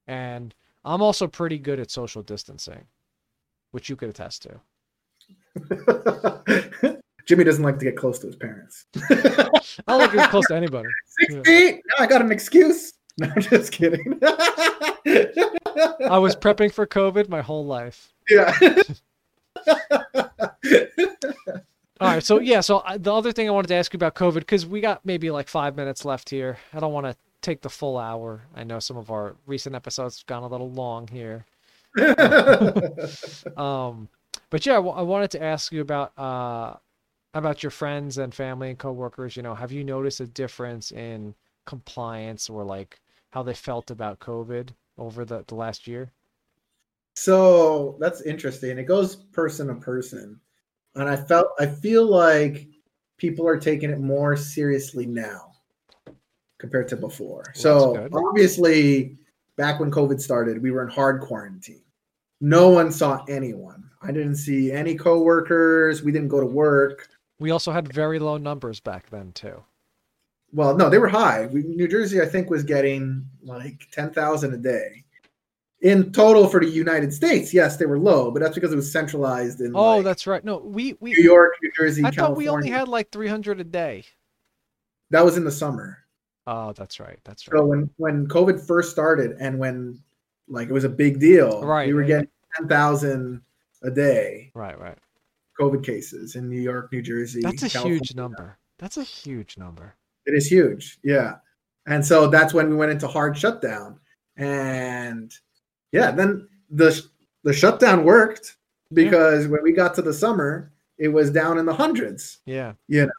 And I'm also pretty good at social distancing, which you could attest to. Jimmy doesn't like to get close to his parents. I don't like getting close to anybody. Six Yeah. feet. Now I got an excuse. No, I'm just kidding. I was prepping for COVID my whole life. yeah. All right, so yeah, so I, the other thing I wanted to ask you about COVID because we got maybe like five minutes left here. I don't want to take the full hour. I know some of our recent episodes have gone a little long here. Um, but yeah, I I wanted to ask you about uh about your friends and family and coworkers. You know, have you noticed a difference in compliance or like how they felt about COVID over the, the last year? so that's interesting. It goes person to person. And I felt I feel like people are taking it more seriously now compared to before. so obviously back when COVID started, we were in hard quarantine. No one saw anyone. I didn't see any coworkers. We didn't go to work. We also had very low numbers back then too. Well, no, they were high. We, New Jersey, I think, was getting like 10,000 a day. In total for the United States, yes, they were low, but that's because it was centralized in Oh, like, that's right. No, we we New York, New Jersey, I thought we only had like 300 a day. That was in the summer. Oh, that's right. That's right. So when when COVID first started and when like it was a big deal, Right, we were getting 10,000 a day Right, right. COVID cases in New York, New Jersey. That's a California. huge number. That's a huge number. It is huge. Yeah. And so that's when we went into hard shutdown. And yeah, then the the shutdown worked because when we got to the summer, it was down in the hundreds, Yeah. You know,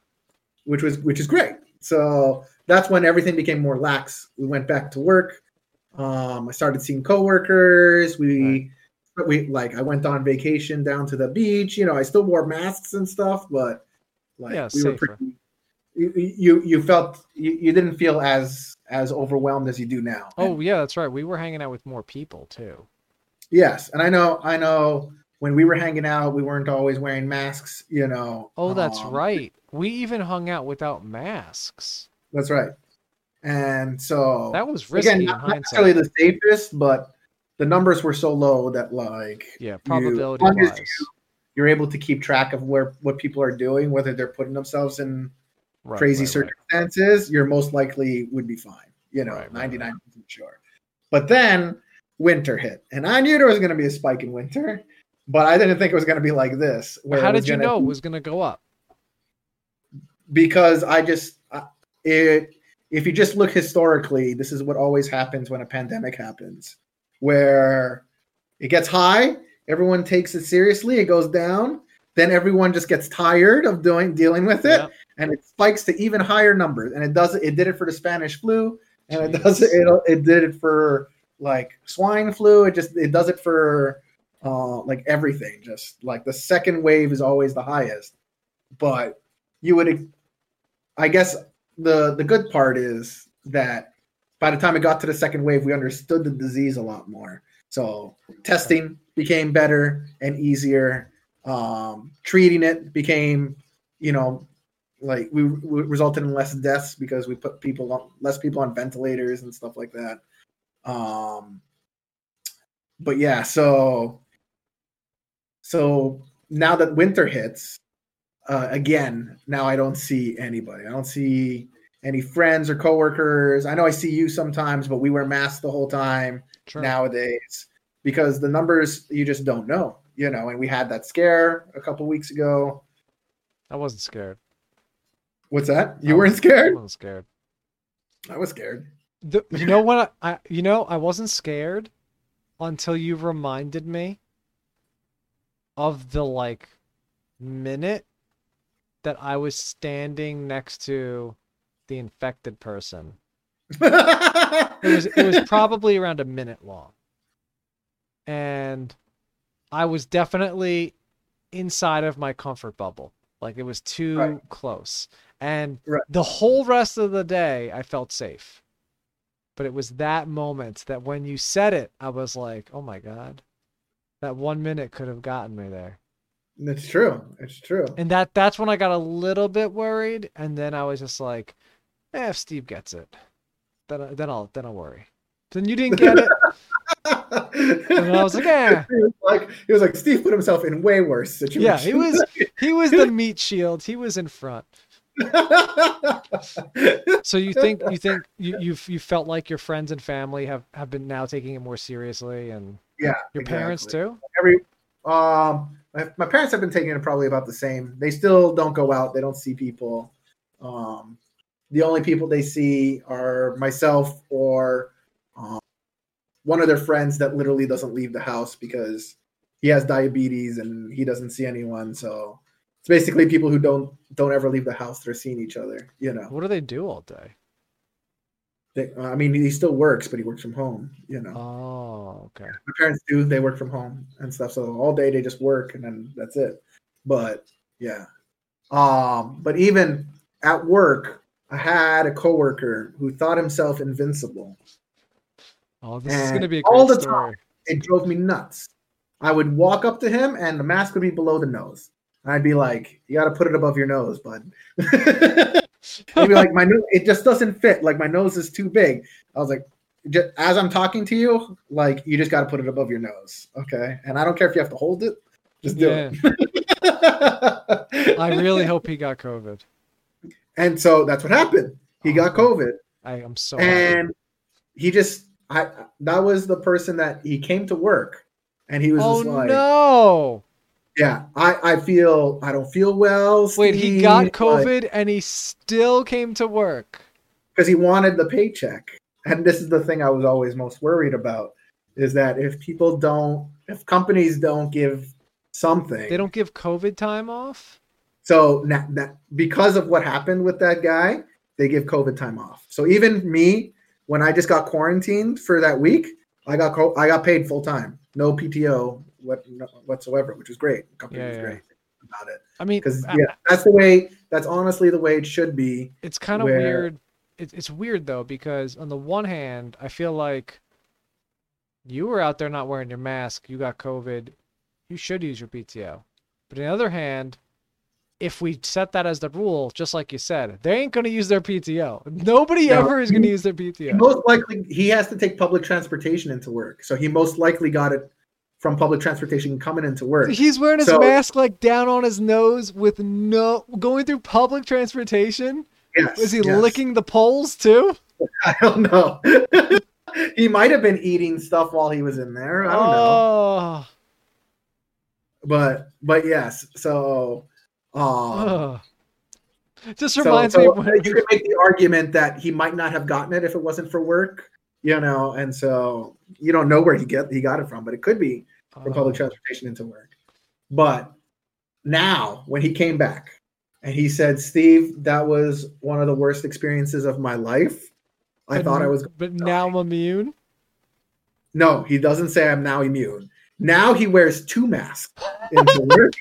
which was which is great. So that's when everything became more lax. We went back to work. Um, I started seeing coworkers. We we like I went on vacation down to the beach. You know, I still wore masks and stuff, but like Yeah, we were pretty you you, you felt you, you didn't feel as as overwhelmed as you do now. Oh, yeah, that's right. We were hanging out with more people too. Yes, and I know I know when we were hanging out, we weren't always wearing masks. You know. Oh, that's um, right. We even hung out without masks. That's right. And so That was risky again, in not necessarily the safest, but the numbers were so low that like Yeah, probability wise. you're able to keep track of where what people are doing, whether they're putting themselves in Right, crazy right, right. circumstances, you're most likely would be fine. You know, Right, right, ninety nine percent sure. But then winter hit, and I knew there was going to be a spike in winter, but I didn't think it was going to be like this. where How did you know it was going to go up? because I just it if you just look historically, this is what always happens when a pandemic happens, where it gets high, everyone takes it seriously, it goes down, then everyone just gets tired of doing dealing with it, Yeah. and it spikes to even higher numbers. And it does it. It did it for the Spanish flu, and it does Jeez. it. It, it did it for like swine flu. It just it does it for uh, like everything. Just like the second wave is always the highest, but you would, I guess the the good part is that by the time it got to the second wave, we understood the disease a lot more. So testing became better and easier. Um, treating it became, you know, like we, we resulted in less deaths because we put people on less people on ventilators and stuff like that. Um, but yeah, so so now that winter hits, uh, again, now I don't see anybody. I don't see any friends or coworkers. I know I see you sometimes, but we wear masks the whole time Sure. nowadays because the numbers you just don't know, you know. And we had that scare a couple weeks ago. I wasn't scared. What's that? You I weren't scared? I wasn't scared. I was scared. The, you know what? I, I you know I wasn't scared until you reminded me of the like minute that I was standing next to the infected person. It was it was probably around a minute long. And I was definitely inside of my comfort bubble. Like it was too Right. close. And Right. the whole rest of the day I felt safe. But it was that moment that when you said it, I was like, "Oh my god." That 1 minute could have gotten me there. It's true. It's true. And that that's when I got a little bit worried and then I was just like, eh, if Steve gets it, then I- then I'll then I'll worry. Then you didn't get it. And I was like, eh. He was like he was like Steve put himself in way worse situations. Yeah, he was he was the meat shield. He was in front. So you think you think you you you felt like your friends and family have have been now taking it more seriously, and yeah, your parents too. Every um, my, my parents have been taking it probably about the same. They still don't go out. They don't see people. Um, the only people they see are myself or one of their friends that literally doesn't leave the house because he has diabetes and he doesn't see anyone. So it's basically people who don't don't ever leave the house. They're seeing each other. You know. What do they do all day? They, I mean, he still works, but he works from home. You know. Oh, okay. my parents do they work from home and stuff so all day they just work and then that's it but yeah um but even at work i had a coworker who thought himself invincible Oh, this is gonna be a all the story. it drove me nuts i would walk up to him and the mask would be below the nose and i'd be like you got to put it above your nose bud He'd be like, my nose, it just doesn't fit. Like my nose is too big. I was like, just, as I'm talking to you, like you just got to put it above your nose, okay? And I don't care if you have to hold it, just do Yeah. it. I really hope he got COVID. And so that's what happened. He got oh, COVID, I am so happy. and he just, I that was the person that he came to work, and he was Oh just like, no! yeah, I I feel I don't feel well. Wait, he got Steve," like- COVID and he still came to work. because he wanted the paycheck. And this is the thing I was always most worried about is that if people don't, if companies don't give something, They don't give COVID time off. So na na- because of what happened with that guy, they give COVID time off. So even me, when I just got quarantined for that week, I got co- I got paid full time, no PTO what, no- whatsoever, which was great. The company Yeah, was yeah. great about it I mean, because yeah, that's the way. That's honestly the way it should be. it's kind of where- weird. It, it's weird though because on the one hand, I feel like you were out there not wearing your mask. You got COVID. you should use your PTO. But on the other hand, if we set that as the rule, just like you said, they ain't going to use their PTO. Nobody No. ever is going to use their He PTO. most likely he has to take public transportation into work, so he most likely got it from public transportation coming into work. He's wearing his So- mask like down on his nose with no going through public transportation. Yes, Was he yes. licking the poles too? I don't know. he might have been eating stuff while he was in there. I don't know. oh, But but yes, so um. Just so, reminds so me when you could make the argument that he might not have gotten it if it wasn't for work, you know, and so you don't know where he get he got it from, but it could be from public Oh. transportation into work. But now, when he came back and he said, "Steve, that was one of the worst experiences of my life," I But thought I was But now I'm immune. No, he doesn't say I'm now immune. Now he wears two masks into work,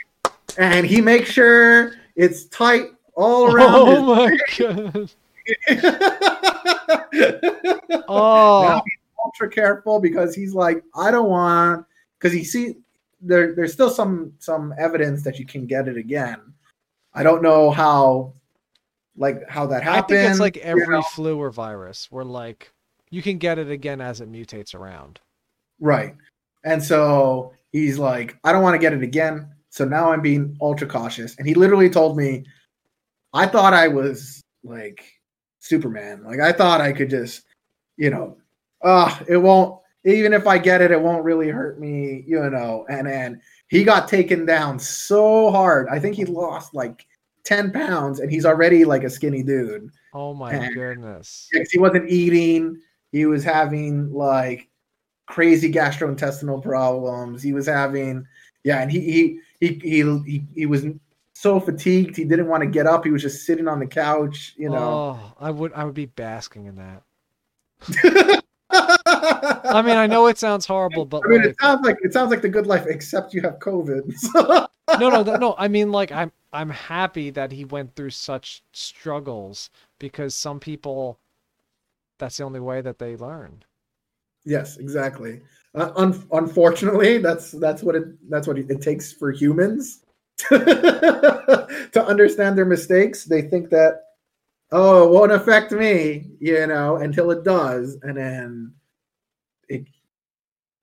and he makes sure it's tight all oh around. Oh my god. Oh, ultra careful because he's like, I don't want because he see there. There's still some some evidence that you can get it again. I don't know how, like how that I happened. think it's like you every know? flu or virus where like you can get it again as it mutates around. Right. And so he's like, I don't want to get it again. So now I'm being ultra cautious. And he literally told me, I thought I was like Superman. Like I thought I could just, you know, uh, it won't even if I get it, it won't really hurt me, you know. And then he got taken down so hard. I think he lost like 10 pounds and he's already like a skinny dude. Oh my And- goodness. He wasn't eating. He was having like crazy gastrointestinal problems. He was having yeah, and he he he he he, he was so fatigued he didn't want to get up. He was just sitting on the couch, you know. Oh, I would I would be basking in that. I mean, I know it sounds horrible, but I mean, like, it sounds like it sounds like the good life, except you have COVID. So- no, no, no. I mean, like, I'm I'm happy that he went through such struggles because some people, that's the only way that they learn. Yes, exactly. Uh, un- unfortunately, that's that's what it that's what it takes for humans to understand their mistakes. They think that oh, it won't affect me, you know, until it does, and then it.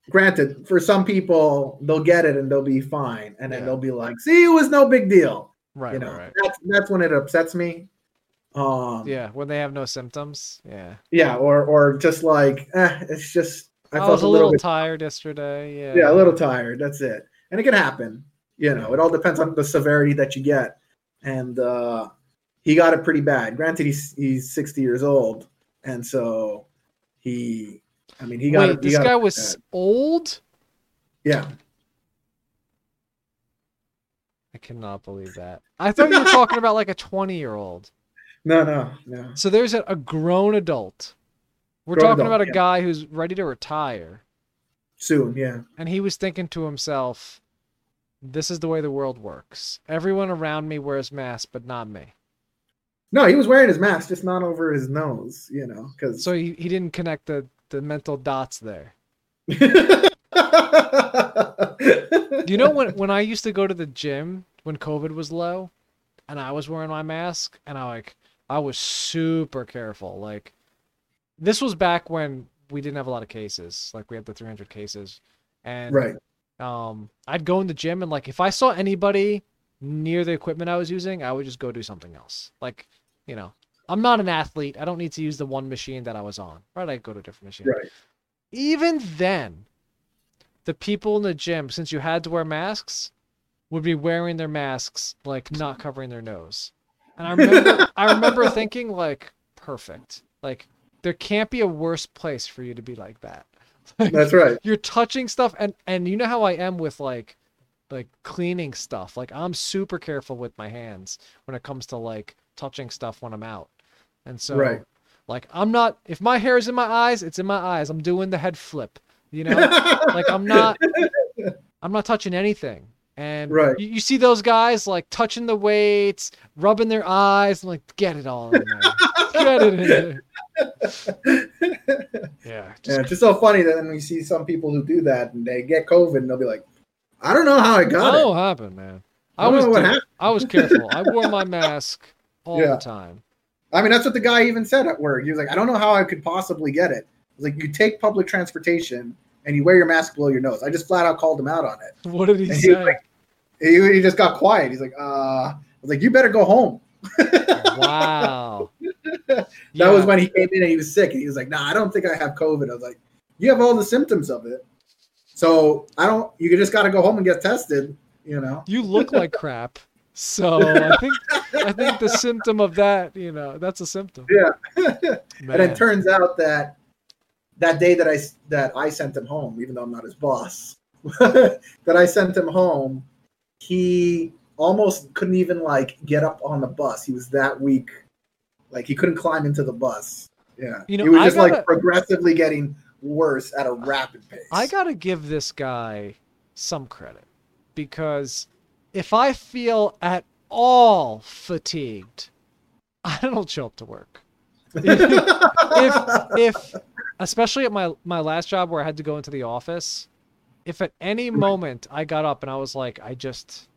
Granted, for some people, they'll get it and they'll be fine, and then Yeah. they'll be like, "See, it was no big deal." Right, you know, right, right. that's that's when it upsets me. Um, Yeah, when they have no symptoms. Yeah. yeah, or or just like, eh, it's just I, I, felt was a little, bit tired yesterday. Yeah. yeah, a little tired. That's it, and it can happen. You know, it all depends on the severity that you get. And uh, he got it pretty bad. Granted, he's he's sixty years old, and so he, I mean, he got Wait, it. he this got guy was bad. old. yeah. I cannot believe that. I thought you were talking about like a 20 year old. No, no, no. So there's a, a grown adult. We're Grown talking adult, about a yeah. guy who's ready to retire, Soon, yeah. and he was thinking to himself, "This is the way the world works. Everyone around me wears masks, but not me." No, he was wearing his mask, just not over his nose. You know, because So he, he didn't connect the the mental dots there. You know when when I used to go to the gym when COVID was low, and I was wearing my mask, and I like I was super careful. Like this was back when we didn't have a lot of cases. Like we had the 300 cases, and right? um, I'd go in the gym and like if I saw anybody near the equipment I was using, I would just go do something else. Like, you know, I'm not an athlete. I don't need to use the one machine that I was on. Right? I go to a different machine. Right. Even then, the people in the gym, since you had to wear masks, would be wearing their masks like not covering their nose. And I remember I remember thinking like perfect. Like there can't be a worse place for you to be like that. That's right. You're touching stuff and and you know how I am with like like cleaning stuff. Like I'm super careful with my hands when it comes to like touching stuff when I'm out. And so Right. like I'm not if my hair is in my eyes, it's in my eyes. I'm doing the head flip. You know? like I'm not I'm not touching anything. And Right. you, you see those guys like touching the weights, rubbing their eyes, and like get it all in there. get it in there. Yeah. Yeah, it's just so funny that when we see some people who do that and they get COVID and they'll be like, I don't know how I I got don't it. what happened, man. I, I was know what dude, happened. I was careful. I wore my mask all Yeah. the time. I mean, that's what the guy even said at work. He was like, I don't know how I could possibly get it. I was like, you take public transportation and you wear your mask below your nose. I just flat out called him out on it. What did he And he say? was like, He, he just got quiet. He's like, uh, I was like, you better go home. wow. That Yeah. was when he came in and he was sick. And he was like, nah, I don't think I have COVID. I was like, you have all the symptoms of it. So I don't, you just got to go home and get tested, you know? you look like crap. So I think I think the symptom of that, you know, that's a symptom. Yeah. And it turns out that that day that I that I sent him home, even though I'm not his boss, that I sent him home, he almost couldn't even like get up on the bus. He was that weak, like he couldn't climb into the bus. Yeah, You know, he was I just gotta- like progressively getting worse at a rapid pace. I got to give this guy some credit because if I feel at all fatigued, I don't show up to work. if if especially at my my last job where I had to go into the office, if at any moment I got up and I was like, I just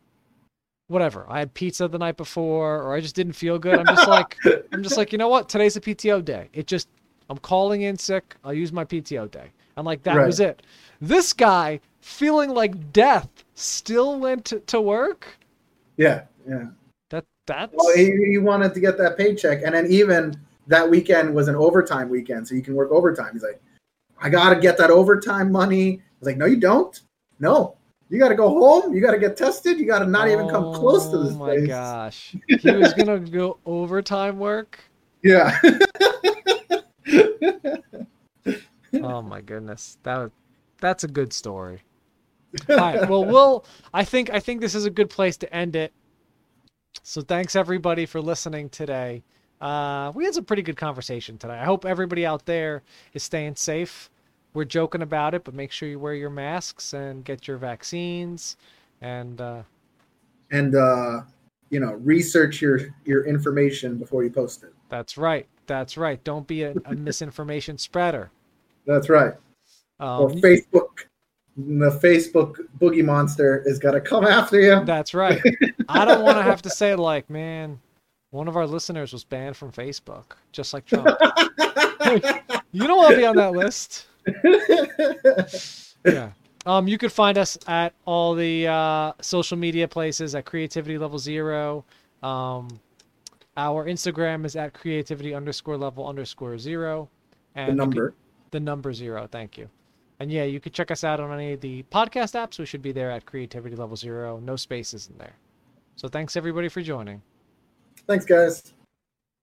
whatever, I had pizza the night before or I just didn't feel good, I'm just like I'm just like, you know what? Today's a PTO day. It just I'm calling in sick. I'll use my PTO day. And like that Right. was it. This guy feeling like death still went to, to work. yeah, yeah. That that's Well, he, he wanted to get that paycheck, and then even that weekend was an overtime weekend, so you can work overtime. He's like, I got to get that overtime money. I was like, No, you don't. No, you got to go home. You got to get tested. You got to not even come close to this Oh my place. gosh. He was gonna go overtime work. Yeah. Oh my goodness. That was, that's a good story. All right. Well, we'll I think I think this is a good place to end it. So thanks everybody for listening today. Uh, we had some pretty good conversation today. I hope everybody out there is staying safe. We're joking about it, but make sure you wear your masks and get your vaccines. And uh, and uh, you know, research your your information before you post it. that's right. That's right. Don't be a, a misinformation spreader. That's right. or Um, Facebook, the Facebook boogie monster is gonna come after you. That's right. I don't want to have to say like, man, one of our listeners was banned from Facebook, just like Trump. you don't want to be on that list. Yeah. Um, you could find us at all the uh, social media places at Creativity Level Zero. Um, our Instagram is at creativity underscore level underscore zero. And the number. the number zero. Thank you. And yeah, you could check us out on any of the podcast apps. We should be there at Creativity Level Zero. No spaces in there. So thanks everybody for joining. Thanks, guys.